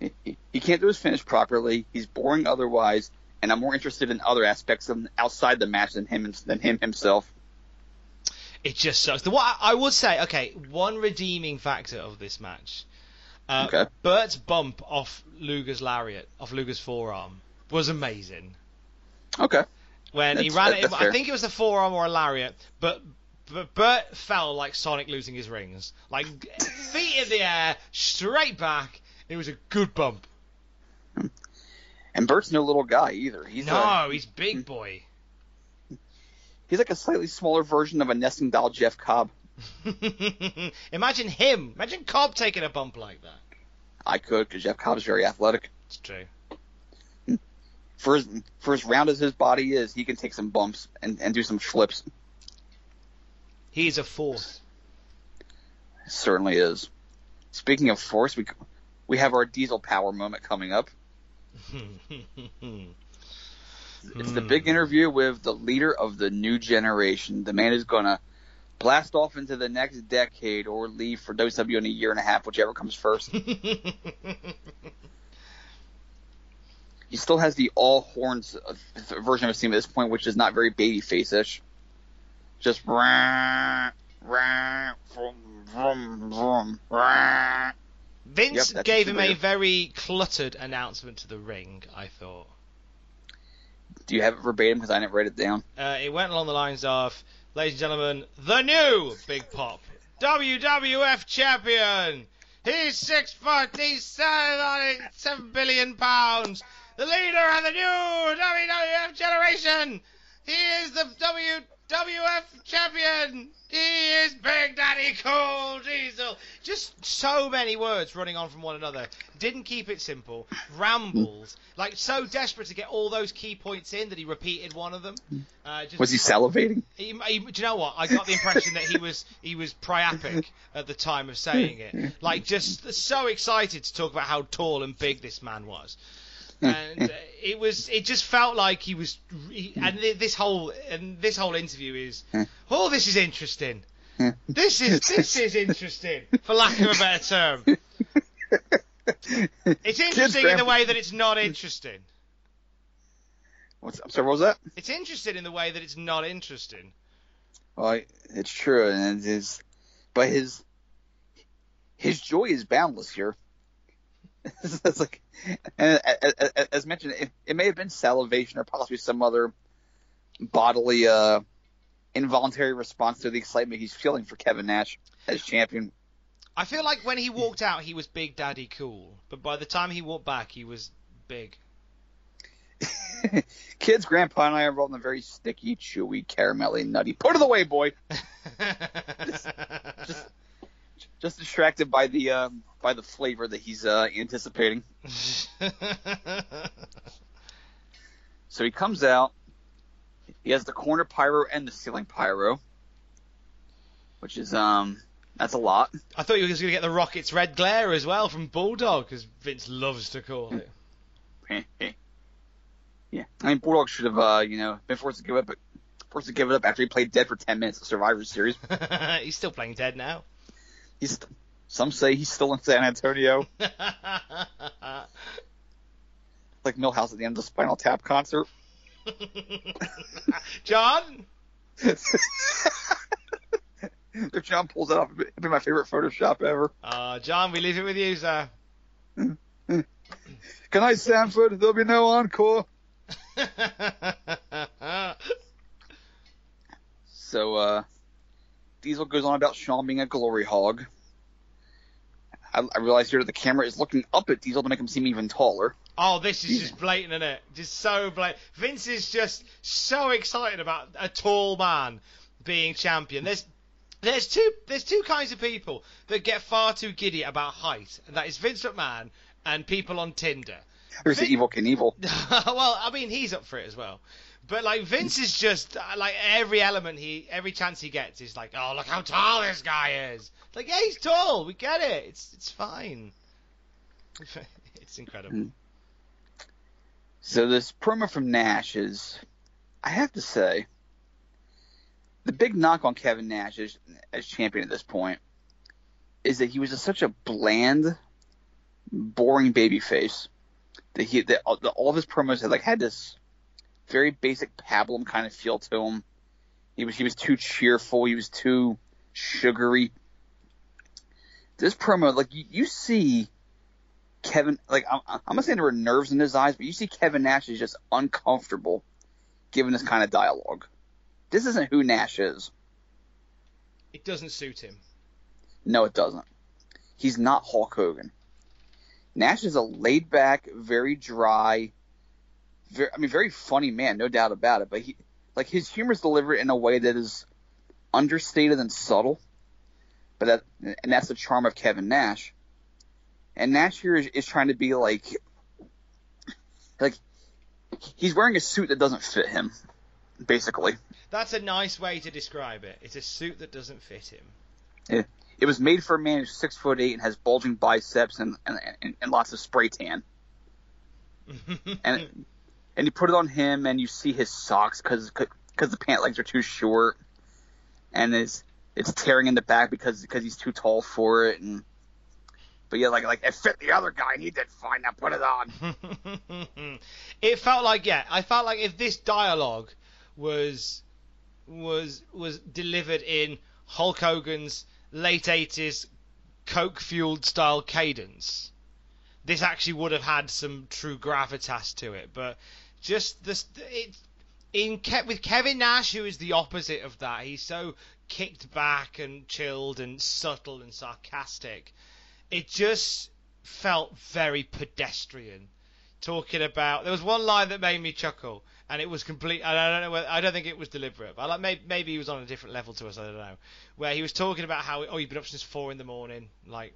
He, he, he can't do his finish properly. He's boring otherwise and I'm more interested in other aspects of outside the match than him than him himself. It just sucks. The what I would say, okay, one redeeming factor of this match. Uh, okay. Bert's bump off Luger's lariat, off Luger's forearm, was amazing. Okay. When that's, he ran it, I think it was a forearm or a lariat, but but Bert fell like Sonic losing his rings, like feet in the air, straight back. It was a good bump. And Bert's no little guy either. He's no, a, he's big hmm. boy. He's like a slightly smaller version of a nesting doll Jeff Cobb. Imagine him. Imagine Cobb taking a bump like that. I could, because Jeff Cobb is very athletic. It's true. For as, for as round as his body is, he can take some bumps and, and do some flips. He's a force. certainly is. Speaking of force, we we have our diesel power moment coming up. it's the big interview with the leader of the new generation, the man who's gonna blast off into the next decade or leave for WWE in a year and a half, whichever comes first. he still has the all horns version of him at this point, which is not very baby face-ish. Just rah, rah, vroom, vroom, vroom, rah. Vince Yep, gave him a very cluttered announcement to the ring. I thought Do you have it verbatim? Because I didn't write it down. uh, it went along the lines of, "Ladies and gentlemen, the new Big Pop WWF champion. He's six foot. He's seven, seven billion pounds. The leader of the new WWF generation. He is the WWF champion. He is Big Daddy Cool Diesel. Just so many words running on from one another. Didn't keep it simple. Rambled. Like so desperate to get all those key points in that he repeated one of them. Uh, just Was he salivating? he, he, do you know what? I got the impression that he was he was priapic at the time of saying it, like just so excited to talk about how tall and big this man was, and uh, it was it just felt like he was. He, and thi- this whole and this whole interview is, oh, this is interesting. This is this is interesting, for lack of a better term. It's interesting in the way that it's not interesting. What's, I'm sorry, what was that? It's interesting in the way that it's not interesting. Well, it's true, and his, but his, his joy is boundless here. it's like, and as mentioned, it, it may have been salivation or possibly some other bodily, uh, involuntary response to the excitement he's feeling for Kevin Nash as champion. I feel like when he walked out, he was Big Daddy Cool, but by the time he walked back, he was big. Kids, Grandpa and I are rolling a very sticky, chewy, caramelly, nutty. Put it away, boy. just, just distracted by the uh, by the flavor that he's uh, anticipating. So he comes out. He has the corner pyro and the ceiling pyro, which is um that's a lot. I thought he was going to get the Rockets Red Glare as well from Bulldog, because Vince loves to call it. yeah, I mean Bulldog should have uh you know been forced to give up, forced to give it up after he played dead for ten minutes of Survivor Series. He's still playing dead now. He's some say he's still in San Antonio, like Milhouse at the end of the Spinal Tap concert. John? if John pulls that off, it'd be my favorite Photoshop ever. Uh, John, we leave it with you, sir. Good night, Sanford. There'll be no encore. So, uh, Diesel goes on about Sean being a glory hog. I, I realize here that the camera is looking up at Diesel to make him seem even taller. Oh, this is just blatant, isn't it? Just so blatant. Vince is just so excited about a tall man being champion. There's there's two there's two kinds of people that get far too giddy about height, and that is Vince McMahon and people on Tinder. There's the Evel Knievel. well, I mean, he's up for it as well. But like Vince is just uh, like every element he every chance he gets is like, oh look how tall this guy is. Like yeah, he's tall. We get it. It's it's fine. it's incredible. So this promo from Nash is, I have to say, the big knock on Kevin Nash as, as champion at this point is that he was such a bland, boring babyface that he that all, that all of his promos had like had this very basic pablum kind of feel to him. He was he was too cheerful. He was too sugary. This promo, like you, you see Kevin, like I'm, I'm not saying there were nerves in his eyes, but you see Kevin Nash is just uncomfortable given this kind of dialogue. This isn't who Nash is. It doesn't suit him. No, it doesn't. He's not Hulk Hogan. Nash is a laid back, very dry, very, I mean, very funny man, no doubt about it. But he, like, his humor is delivered in a way that is understated and subtle. But that, and that's the charm of Kevin Nash. And Nash here is, is trying to be like, like, he's wearing a suit that doesn't fit him, basically. That's a nice way to describe it. It's a suit that doesn't fit him. It, it was made for a man who's six foot eight and has bulging biceps and and, and, and lots of spray tan. and and you put it on him, and you see his socks because because the pant legs are too short, and it's it's tearing in the back because because he's too tall for it, and but yeah, like like it fit the other guy, and he did fine. Now put it on. it felt like yeah, I felt like if this dialogue was was was delivered in Hulk Hogan's late 80s coke fueled style cadence this actually would have had some true gravitas to it but just this it in Ke- with Kevin Nash who is the opposite of that he's so kicked back and chilled and subtle and sarcastic it just felt very pedestrian talking about there was one line that made me chuckle and it was complete. I don't know. Whether, I don't think it was deliberate. But like maybe, maybe he was on a different level to us. I don't know. Where he was talking about how oh he'd been up since four in the morning, like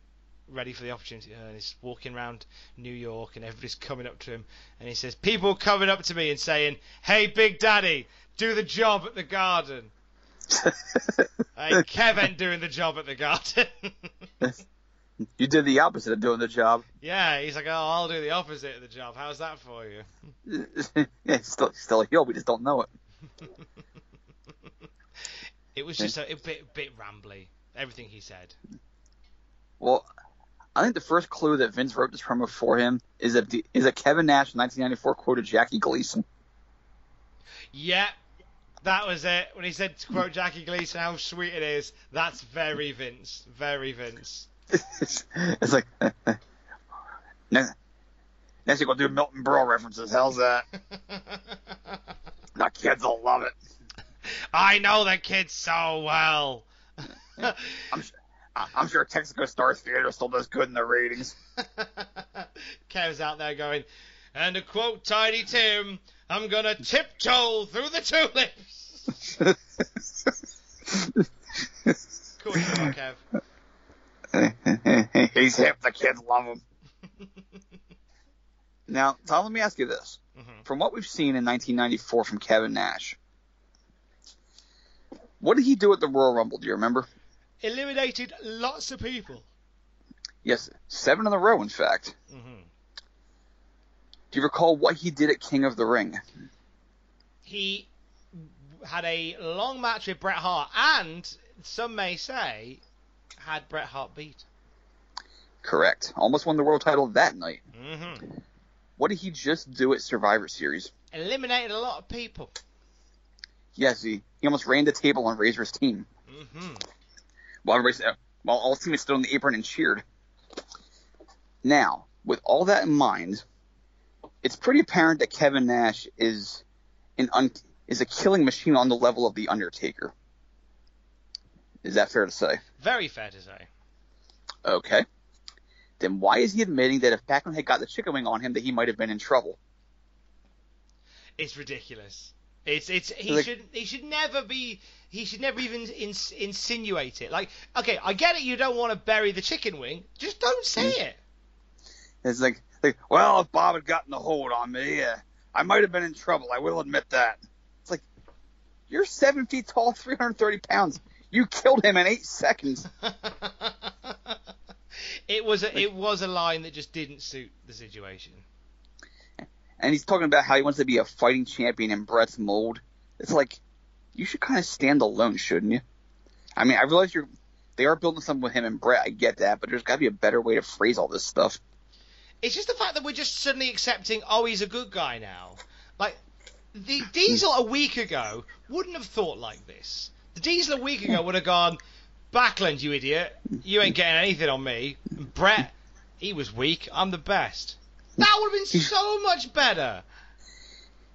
ready for the opportunity, and he's walking around New York, and everybody's coming up to him, and he says people coming up to me and saying, "Hey, Big Daddy, do the job at the Garden." hey, Kevin doing the job at the Garden. You did the opposite of doing the job. Yeah, he's like, oh, I'll do the opposite of the job. How's that for you? yeah, still, still a heel. We just don't know it. it was just a, a bit, bit rambly. Everything he said. Well, I think the first clue that Vince wrote this promo for him is that the, is a Kevin Nash 1994 quoted Jackie Gleason. Yeah, that was it. When he said to quote Jackie Gleason, how sweet it is. That's very Vince. Very Vince. it's like next, next you go do Milton Berle references. How's that? the kids will love it. I know the kids so well. I'm, I'm sure Texaco Stars Theater still does good in the ratings. Kev's out there going, and to quote Tiny Tim, I'm gonna tiptoe through the tulips. cool, Kev. He's hip. The kids love him. now, Tom, let me ask you this. Mm-hmm. From what we've seen in 1994 from Kevin Nash, what did he do at the Royal Rumble? Do you remember? Eliminated lots of people. Yes, seven in a row, in fact. Mm-hmm. Do you recall what he did at King of the Ring? He had a long match with Bret Hart, and some may say had Bret Hart beat. Correct. Almost won the world title that night. Mm-hmm. What did he just do at Survivor Series? Eliminated a lot of people. Yes, he, he almost ran the table on Razor's team. Mm-hmm. While, everybody, uh, while all the teammates stood on the apron and cheered. Now, with all that in mind, it's pretty apparent that Kevin Nash is an un, is a killing machine on the level of the Undertaker. Is that fair to say? Very fair to say. Okay. Then why is he admitting that if Backlund had got the chicken wing on him, that he might have been in trouble? It's ridiculous. It's it's he like, should he should never be he should never even ins, insinuate it. Like okay, I get it. You don't want to bury the chicken wing. Just don't say mm. it. It's like like well, if Bob had gotten the hold on me, uh, I might have been in trouble. I will admit that. It's like you're seven feet tall, 330 pounds. You killed him in eight seconds. it was a, it was a line that just didn't suit the situation. And he's talking about how he wants to be a fighting champion in Bret's mold. It's like you should kind of stand alone, shouldn't you? I mean, I realize you're they are building something with him and Bret. I get that, but there's got to be a better way to phrase all this stuff. It's just the fact that we're just suddenly accepting, oh, he's a good guy now. Like the Diesel a week ago wouldn't have thought like this. The Diesel a week ago would have gone, Backlund, you idiot. You ain't getting anything on me. Bret, he was weak. I'm the best. That would have been so much better.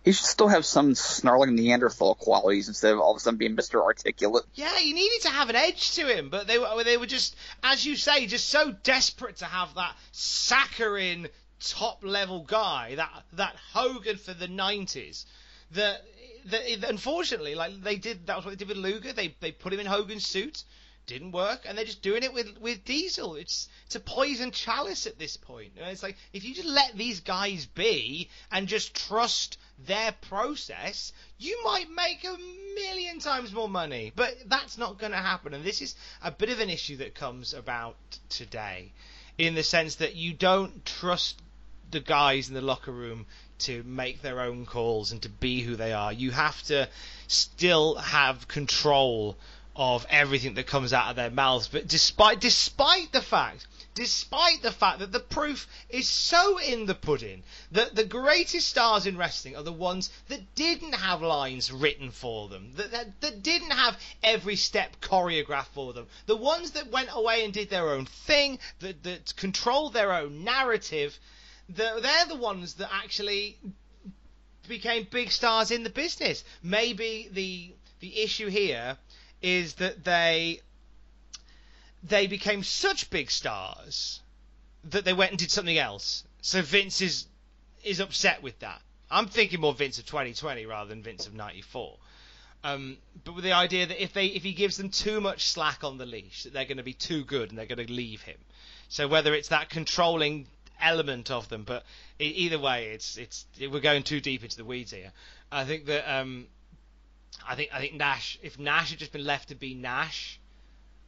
He should still have some snarling Neanderthal qualities instead of all of a sudden being Mr. Articulate. Yeah, he needed to have an edge to him, but they were they were just, as you say, just so desperate to have that saccharine top level guy, that that Hogan for the '90s, that the, unfortunately, like they did, that was what they did with Luger. They they put him in Hogan's suit, didn't work, and they're just doing it with with Diesel. It's it's a poison chalice at this point. It's like if you just let these guys be and just trust their process, you might make a million times more money. But that's not going to happen, and this is a bit of an issue that comes about today, in the sense that you don't trust the guys in the locker room to make their own calls and to be who they are. You have to still have control of everything that comes out of their mouths. But despite despite the fact despite the fact that the proof is so in the pudding that the greatest stars in wrestling are the ones that didn't have lines written for them, that, that, that didn't have every step choreographed for them, the ones that went away and did their own thing, that, that controlled their own narrative, the, they're the ones that actually became big stars in the business. Maybe the the issue here is that they they became such big stars that they went and did something else. So Vince is is upset with that. I'm thinking more Vince of 2020 rather than Vince of 94. Um, but with the idea that if they if he gives them too much slack on the leash, that they're going to be too good and they're going to leave him. So whether it's that controlling element of them, but either way, it's it's we're going too deep into the weeds here. I think that um, I think I think Nash, if Nash had just been left to be Nash,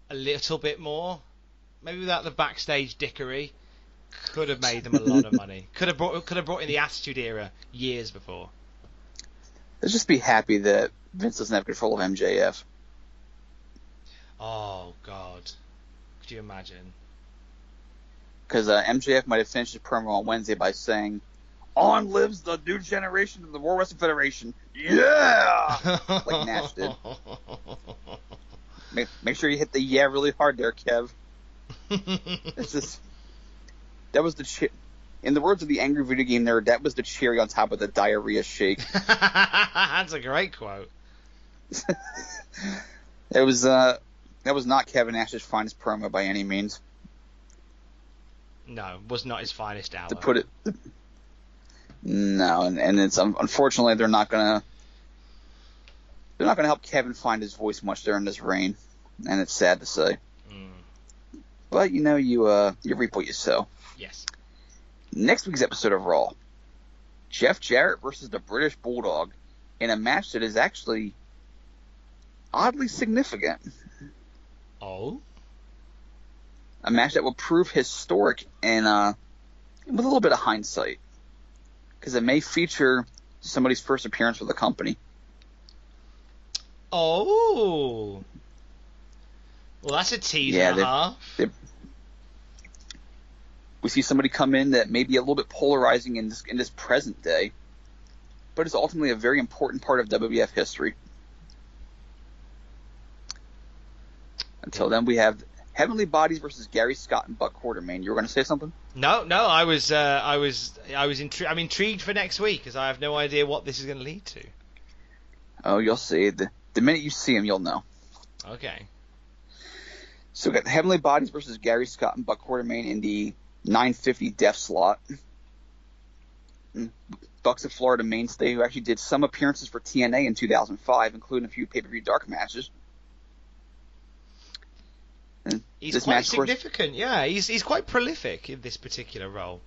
a little bit more, maybe without the backstage dickery, could have made them a lot of money. Could have brought could have brought in the Attitude Era years before. Let's just be happy that Vince doesn't have control of MJF. Oh God, could you imagine? Because uh, MJF might have finished his promo on Wednesday by saying, "On lives the new generation of the World Wrestling Federation." Yeah, like Nash did. Make, make sure you hit the yeah really hard there, Kev. it's just that was the in the words of the angry video game nerd, that was the cherry on top of the diarrhea shake. That's a great quote. it was uh that was not Kevin Nash's finest promo by any means. No, was not his finest hour. To put it, no, and, and it's unfortunately they're not gonna they're not gonna help Kevin find his voice much during this reign, and it's sad to say. Mm. But you know you uh you reap what you sow. Yes. Next week's episode of Raw, Jeff Jarrett versus the British Bulldog, in a match that is actually oddly significant. Oh a match that will prove historic and uh, with a little bit of hindsight, because it may feature somebody's first appearance with the company. Oh, well, that's a teaser, yeah, huh? we see somebody come in that may be a little bit polarizing in this in this present day, but is ultimately a very important part of WWF history. Until then, we have Heavenly Bodies versus Gary Scott and Buck Quartermain. You were going to say something? No, no. I was, uh, I was, I was intrigued. I'm intrigued for next week because I have no idea what this is going to lead to. Oh, you'll see. The, the minute you see him, you'll know. Okay. So we got Heavenly Bodies versus Gary Scott and Buck Quartermain in the 950 Def slot. Mm, Buck's a Florida mainstay who actually did some appearances for TNA in 2005, including a few pay-per-view dark matches. He's quite significant, course, yeah. He's he's quite prolific in this particular role.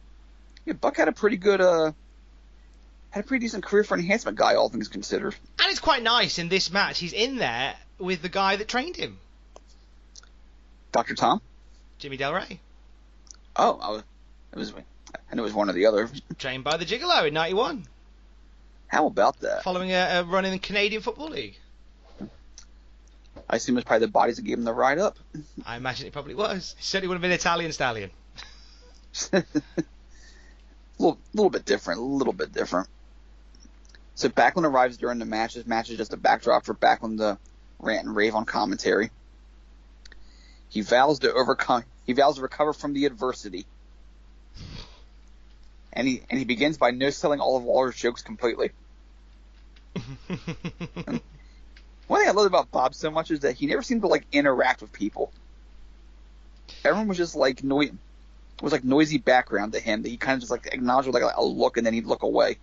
Yeah, Buck had a pretty good uh had a pretty decent career for an enhancement guy, all things considered. And it's quite nice in this match. He's in there with the guy that trained him. Dr. Tom? Jimmy Del Ray. Oh, I was, it was knew it was one or the other. Trained by the Gigolo in '91. How about that? Following a, a run in the Canadian Football League. I assume it's probably the bodies that gave him the ride up. I imagine it probably was. Certainly would have been Italian stallion. a little, little bit different, a little bit different. So Backlund arrives during the match. This match is just a backdrop for Backlund to rant and rave on commentary. He vows to overcome. He vows to recover from the adversity. And he and he begins by no selling all of Lawler's jokes completely. One thing I love about Bob so much is that he never seemed to like interact with people. Everyone was just like noise, was like noisy background to him that he kind of just like acknowledged with like a look and then he'd look away.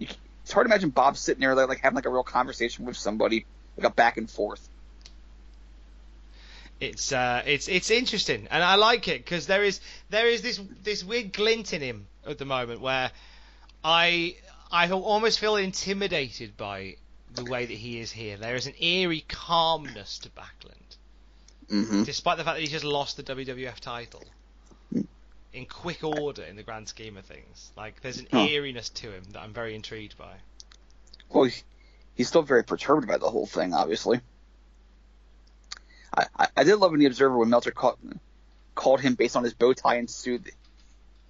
You, it's hard to imagine Bob sitting there like, like having like a real conversation with somebody, like a back and forth. It's uh, it's it's interesting, and I like it because there is there is this this weird glint in him at the moment where I I almost feel intimidated by the way that he is here. There is an eerie calmness to Backlund, mm-hmm. despite the fact that he just lost the WWF title. In quick order in the grand scheme of things. Like there's an Huh. eeriness to him that I'm very intrigued by. Well, he- he's still very perturbed by the whole thing, obviously. I, I, I did love in the Observer when Meltzer called, called him based on his bow tie and suit,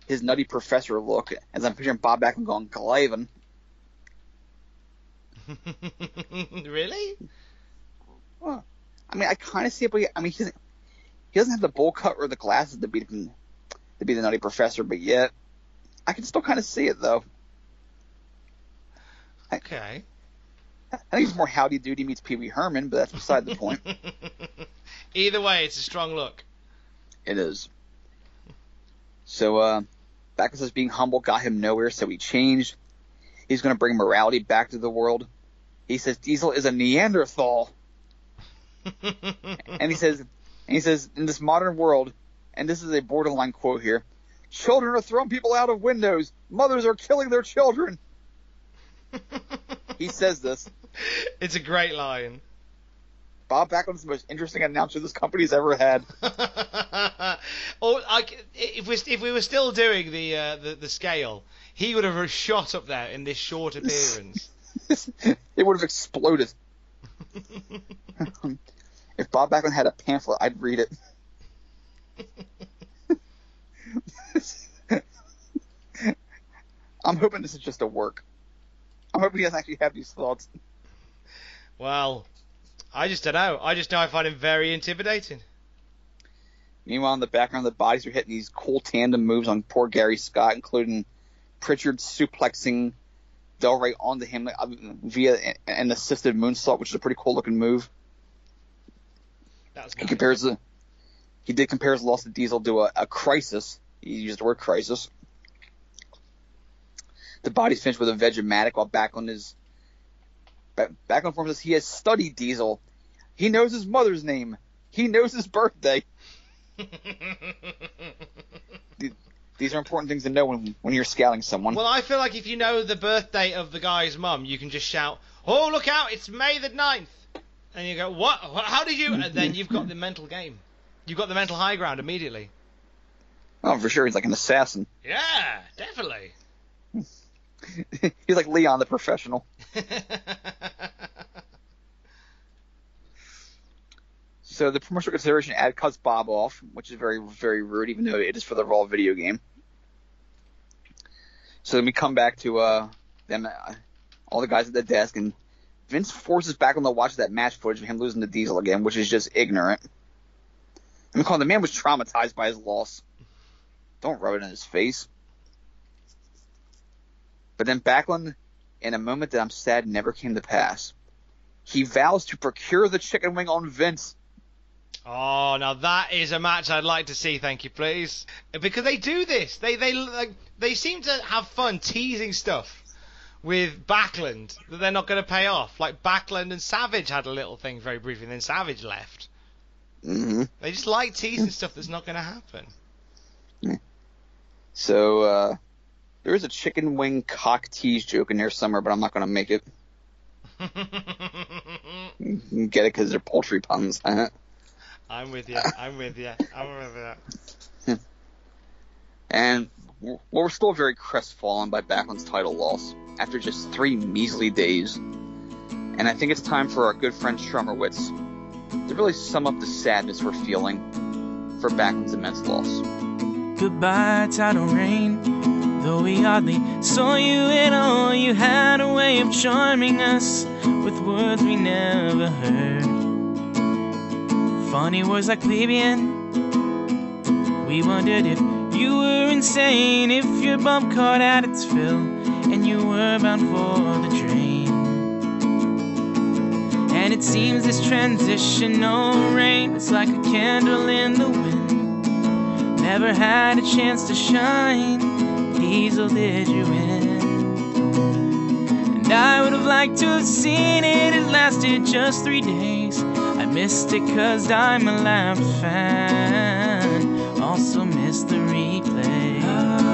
his nutty professor look, as I'm picturing Bob Backlund going, Glavin. really? Well, I mean, I kind of see it, but he, I mean, he doesn't, he doesn't have the bowl cut or the glasses to be to be the nutty professor, but yet I can still kind of see it though. Okay. I think it's more Howdy Doody meets Pee Wee Herman, but that's beside the point. Either way, it's a strong look. It is. So, uh, says being humble got him nowhere, so he changed. He's going to bring morality back to the world. He says Diesel is a Neanderthal, and he says, and he says in this modern world, and this is a borderline quote here: children are throwing people out of windows, mothers are killing their children. he says this. It's a great line. Bob Backlund's the most interesting announcer this company's ever had. or I if we if we were still doing the uh, the, the scale, he would have shot up there in this short appearance. it would have exploded. if Bob Backlund had a pamphlet, I'd read it. I'm hoping this is just a work. I'm hoping he doesn't actually have these thoughts. well, I just don't know. I just know I find him very intimidating. Meanwhile, in the background, the bodies are hitting these cool tandem moves on poor Gary Scott, including Prichard suplexing Del Ray onto him uh, via an assisted moonsault, which is a pretty cool looking move. That was He compares the he did compare his loss to Diesel to a, a crisis. He used the word crisis. The body's finished with a Vegematic while Backlund is Ba- Backlund informs us he has studied Diesel. He knows his mother's name. He knows his birthday. These are important things to know when when you're scouting someone. Well, I feel like if you know the birthday of the guy's mum, you can just shout, "Oh, look out! It's May the 9th. and you go, "What? What- How did you?" Mm-hmm. And then you've got the mental game. You've got the mental high ground immediately. oh, for sure, he's like an assassin. Yeah, definitely. he's like Leon the professional. So the promotional consideration ad cuts Bob off, which is very, very rude, even though it is for the Raw video game. So then we come back to uh, them, uh, all the guys at the desk, and Vince forces back on the watch that match footage of him losing to Diesel again, which is just ignorant. I'm calling the man was traumatized by his loss. Don't rub it in his face. But then Backlund, in a moment that I'm sad never came to pass, he vows to procure the chicken wing on Vince. Oh, now that is a match I'd like to see. Thank you, please. Because they do this. They they like they seem to have fun teasing stuff with Backlund that they're not going to pay off. Like Backlund and Savage had a little thing very briefly, and then Savage left. hmm They just like teasing stuff that's not going to happen. So uh, there is a chicken wing cock tease joke in there somewhere, but I'm not going to make it. Get it because they're poultry puns. I'm with you. I'm with you. I'm with you. and well, we're still very crestfallen by Backlund's title loss after just three measly days. And I think it's time for our good friend Strummerwitz to really sum up the sadness we're feeling for Backlund's immense loss. Goodbye, title reign. Though we hardly saw you at all, you had a way of charming us with words we never heard. Funny words like plebeian. We wondered if you were insane, if your bump caught at its fill, and you were bound for the drain. And it seems this transitional reign is like a candle in the wind. Never had a chance to shine. Diesel did you in? And I would have liked to have seen it. It lasted just three days. I missed it cause I'm a Lambs fan. Also missed the replay. Ah.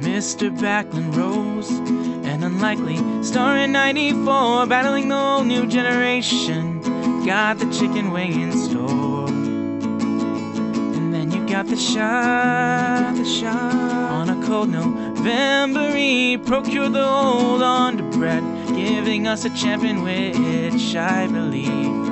Mr. Backlund rose unlikely. Star in 94, battling the whole new generation. Got the chicken wing in store. And then you got the shot, the shot. On a cold November Eve, procure the hold on to bread, giving us a champion which I believe.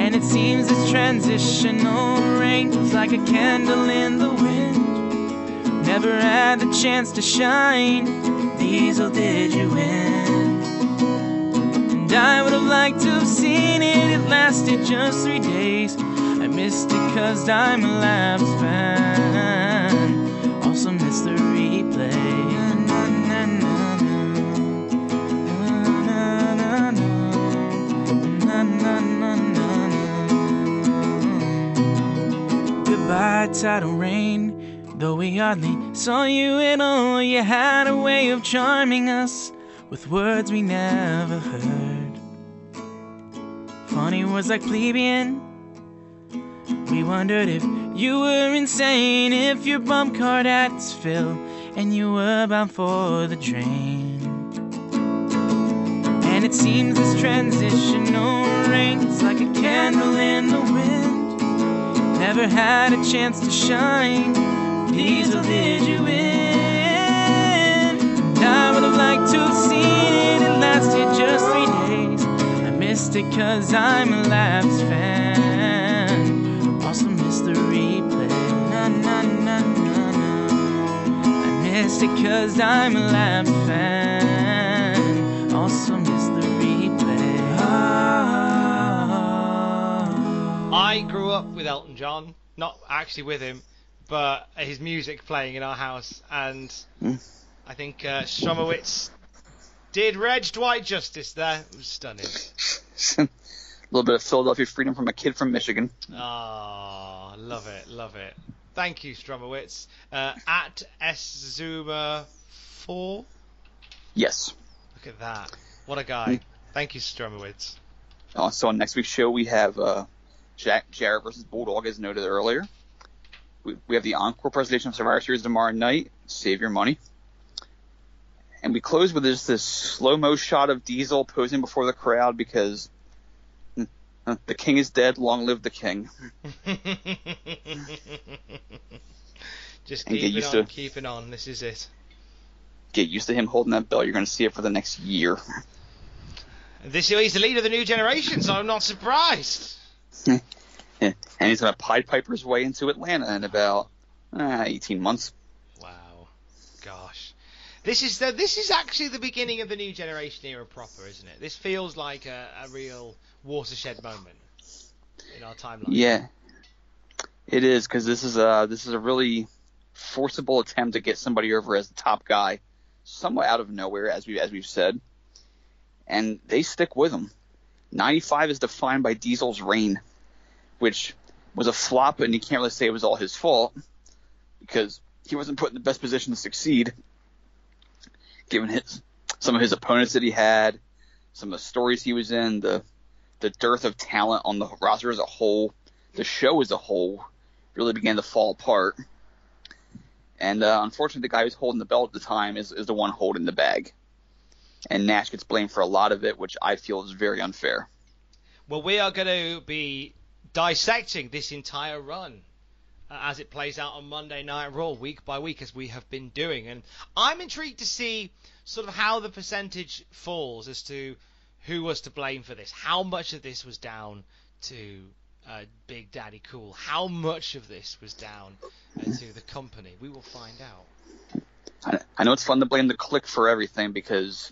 And it seems this transitional reign is like a candle in the wind. Never had the chance to shine. Diesel, did you win? And I would have liked to have seen it. It lasted just three days. I missed it cause I'm a Labs fan. Also missed the replay. Goodbye, tidal reign. Though we hardly saw you at all, you had a way of charming us with words we never heard. Funny words like plebeian. We wondered if you were insane, if your bump card had its fill, and you were bound for the drain. And it seems this transitional reign's like a candle in the wind. Never had a chance to shine. Diesel, did you win? And I would have liked to have seen it. It lasted just three days. I missed it cause I'm a Labs fan. Also missed the replay. Na, na, na, na, na. I missed it cause I'm a Labs fan. Also missed the replay. Ah. I grew up with Elton John, not actually with him, but his music playing in our house, and I think uh, Stromowitz did Reg Dwight justice there. It was stunning. a little bit of Philadelphia freedom from a kid from Michigan. Ah, love it, love it. Thank you, Stromowitz. Uh, at Szuma4. Yes. Look at that. What a guy. Thank you, Stromowitz. Uh, so on next week's show, we have uh, Jeff Jarrett versus Bulldog, as noted earlier. We, we have the encore presentation of Survivor Series tomorrow night. Save your money. And we close with this, this slow mo shot of Diesel posing before the crowd because uh, the king is dead. Long live the king. Just And get keeping used on, to- keeping on. This is it. Get used to him holding that belt. You're going to see it for the next year. This he's the leader of the new generation, so I'm not surprised. and he's going to Pied Piper his way into Atlanta in about uh, 18 months. Wow, gosh, this is the this is actually the beginning of the new generation era proper, isn't it? This feels like a, a real watershed moment in our timeline. Yeah, it is because this is a this is a really forcible attempt to get somebody over as the top guy, somewhat out of nowhere, as we as we've said, and they stick with him. 95 is defined by Diesel's reign, which was a flop, and you can't really say it was all his fault because he wasn't put in the best position to succeed, given his some of his opponents that he had, some of the stories he was in, the the dearth of talent on the roster as a whole, the show as a whole, really began to fall apart. And uh, unfortunately, the guy who's holding the belt at the time is, is the one holding the bag. And Nash gets blamed for a lot of it, which I feel is very unfair. Well, we are going to be dissecting this entire run uh, as it plays out on Monday Night Raw, week by week, as we have been doing. And I'm intrigued to see sort of how the percentage falls as to who was to blame for this. How much of this was down to uh, Big Daddy Cool? How much of this was down uh, to the company? We will find out. I, I know it's fun to blame the Kliq for everything because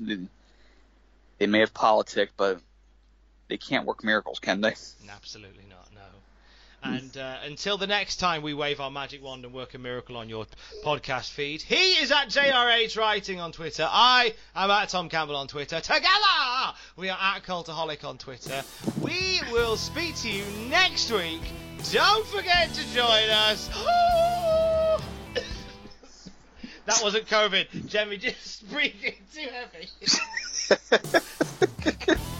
they, may have politic, but they can't work miracles, can they? Absolutely not, no. And uh, until the next time we wave our magic wand and work a miracle on your podcast feed, he is at JRH Writing on Twitter. I am at Tom Campbell on Twitter. Together, we are at Cultaholic on Twitter. We will speak to you next week. Don't forget to join us. that wasn't COVID. Jemmy just breathing too heavy.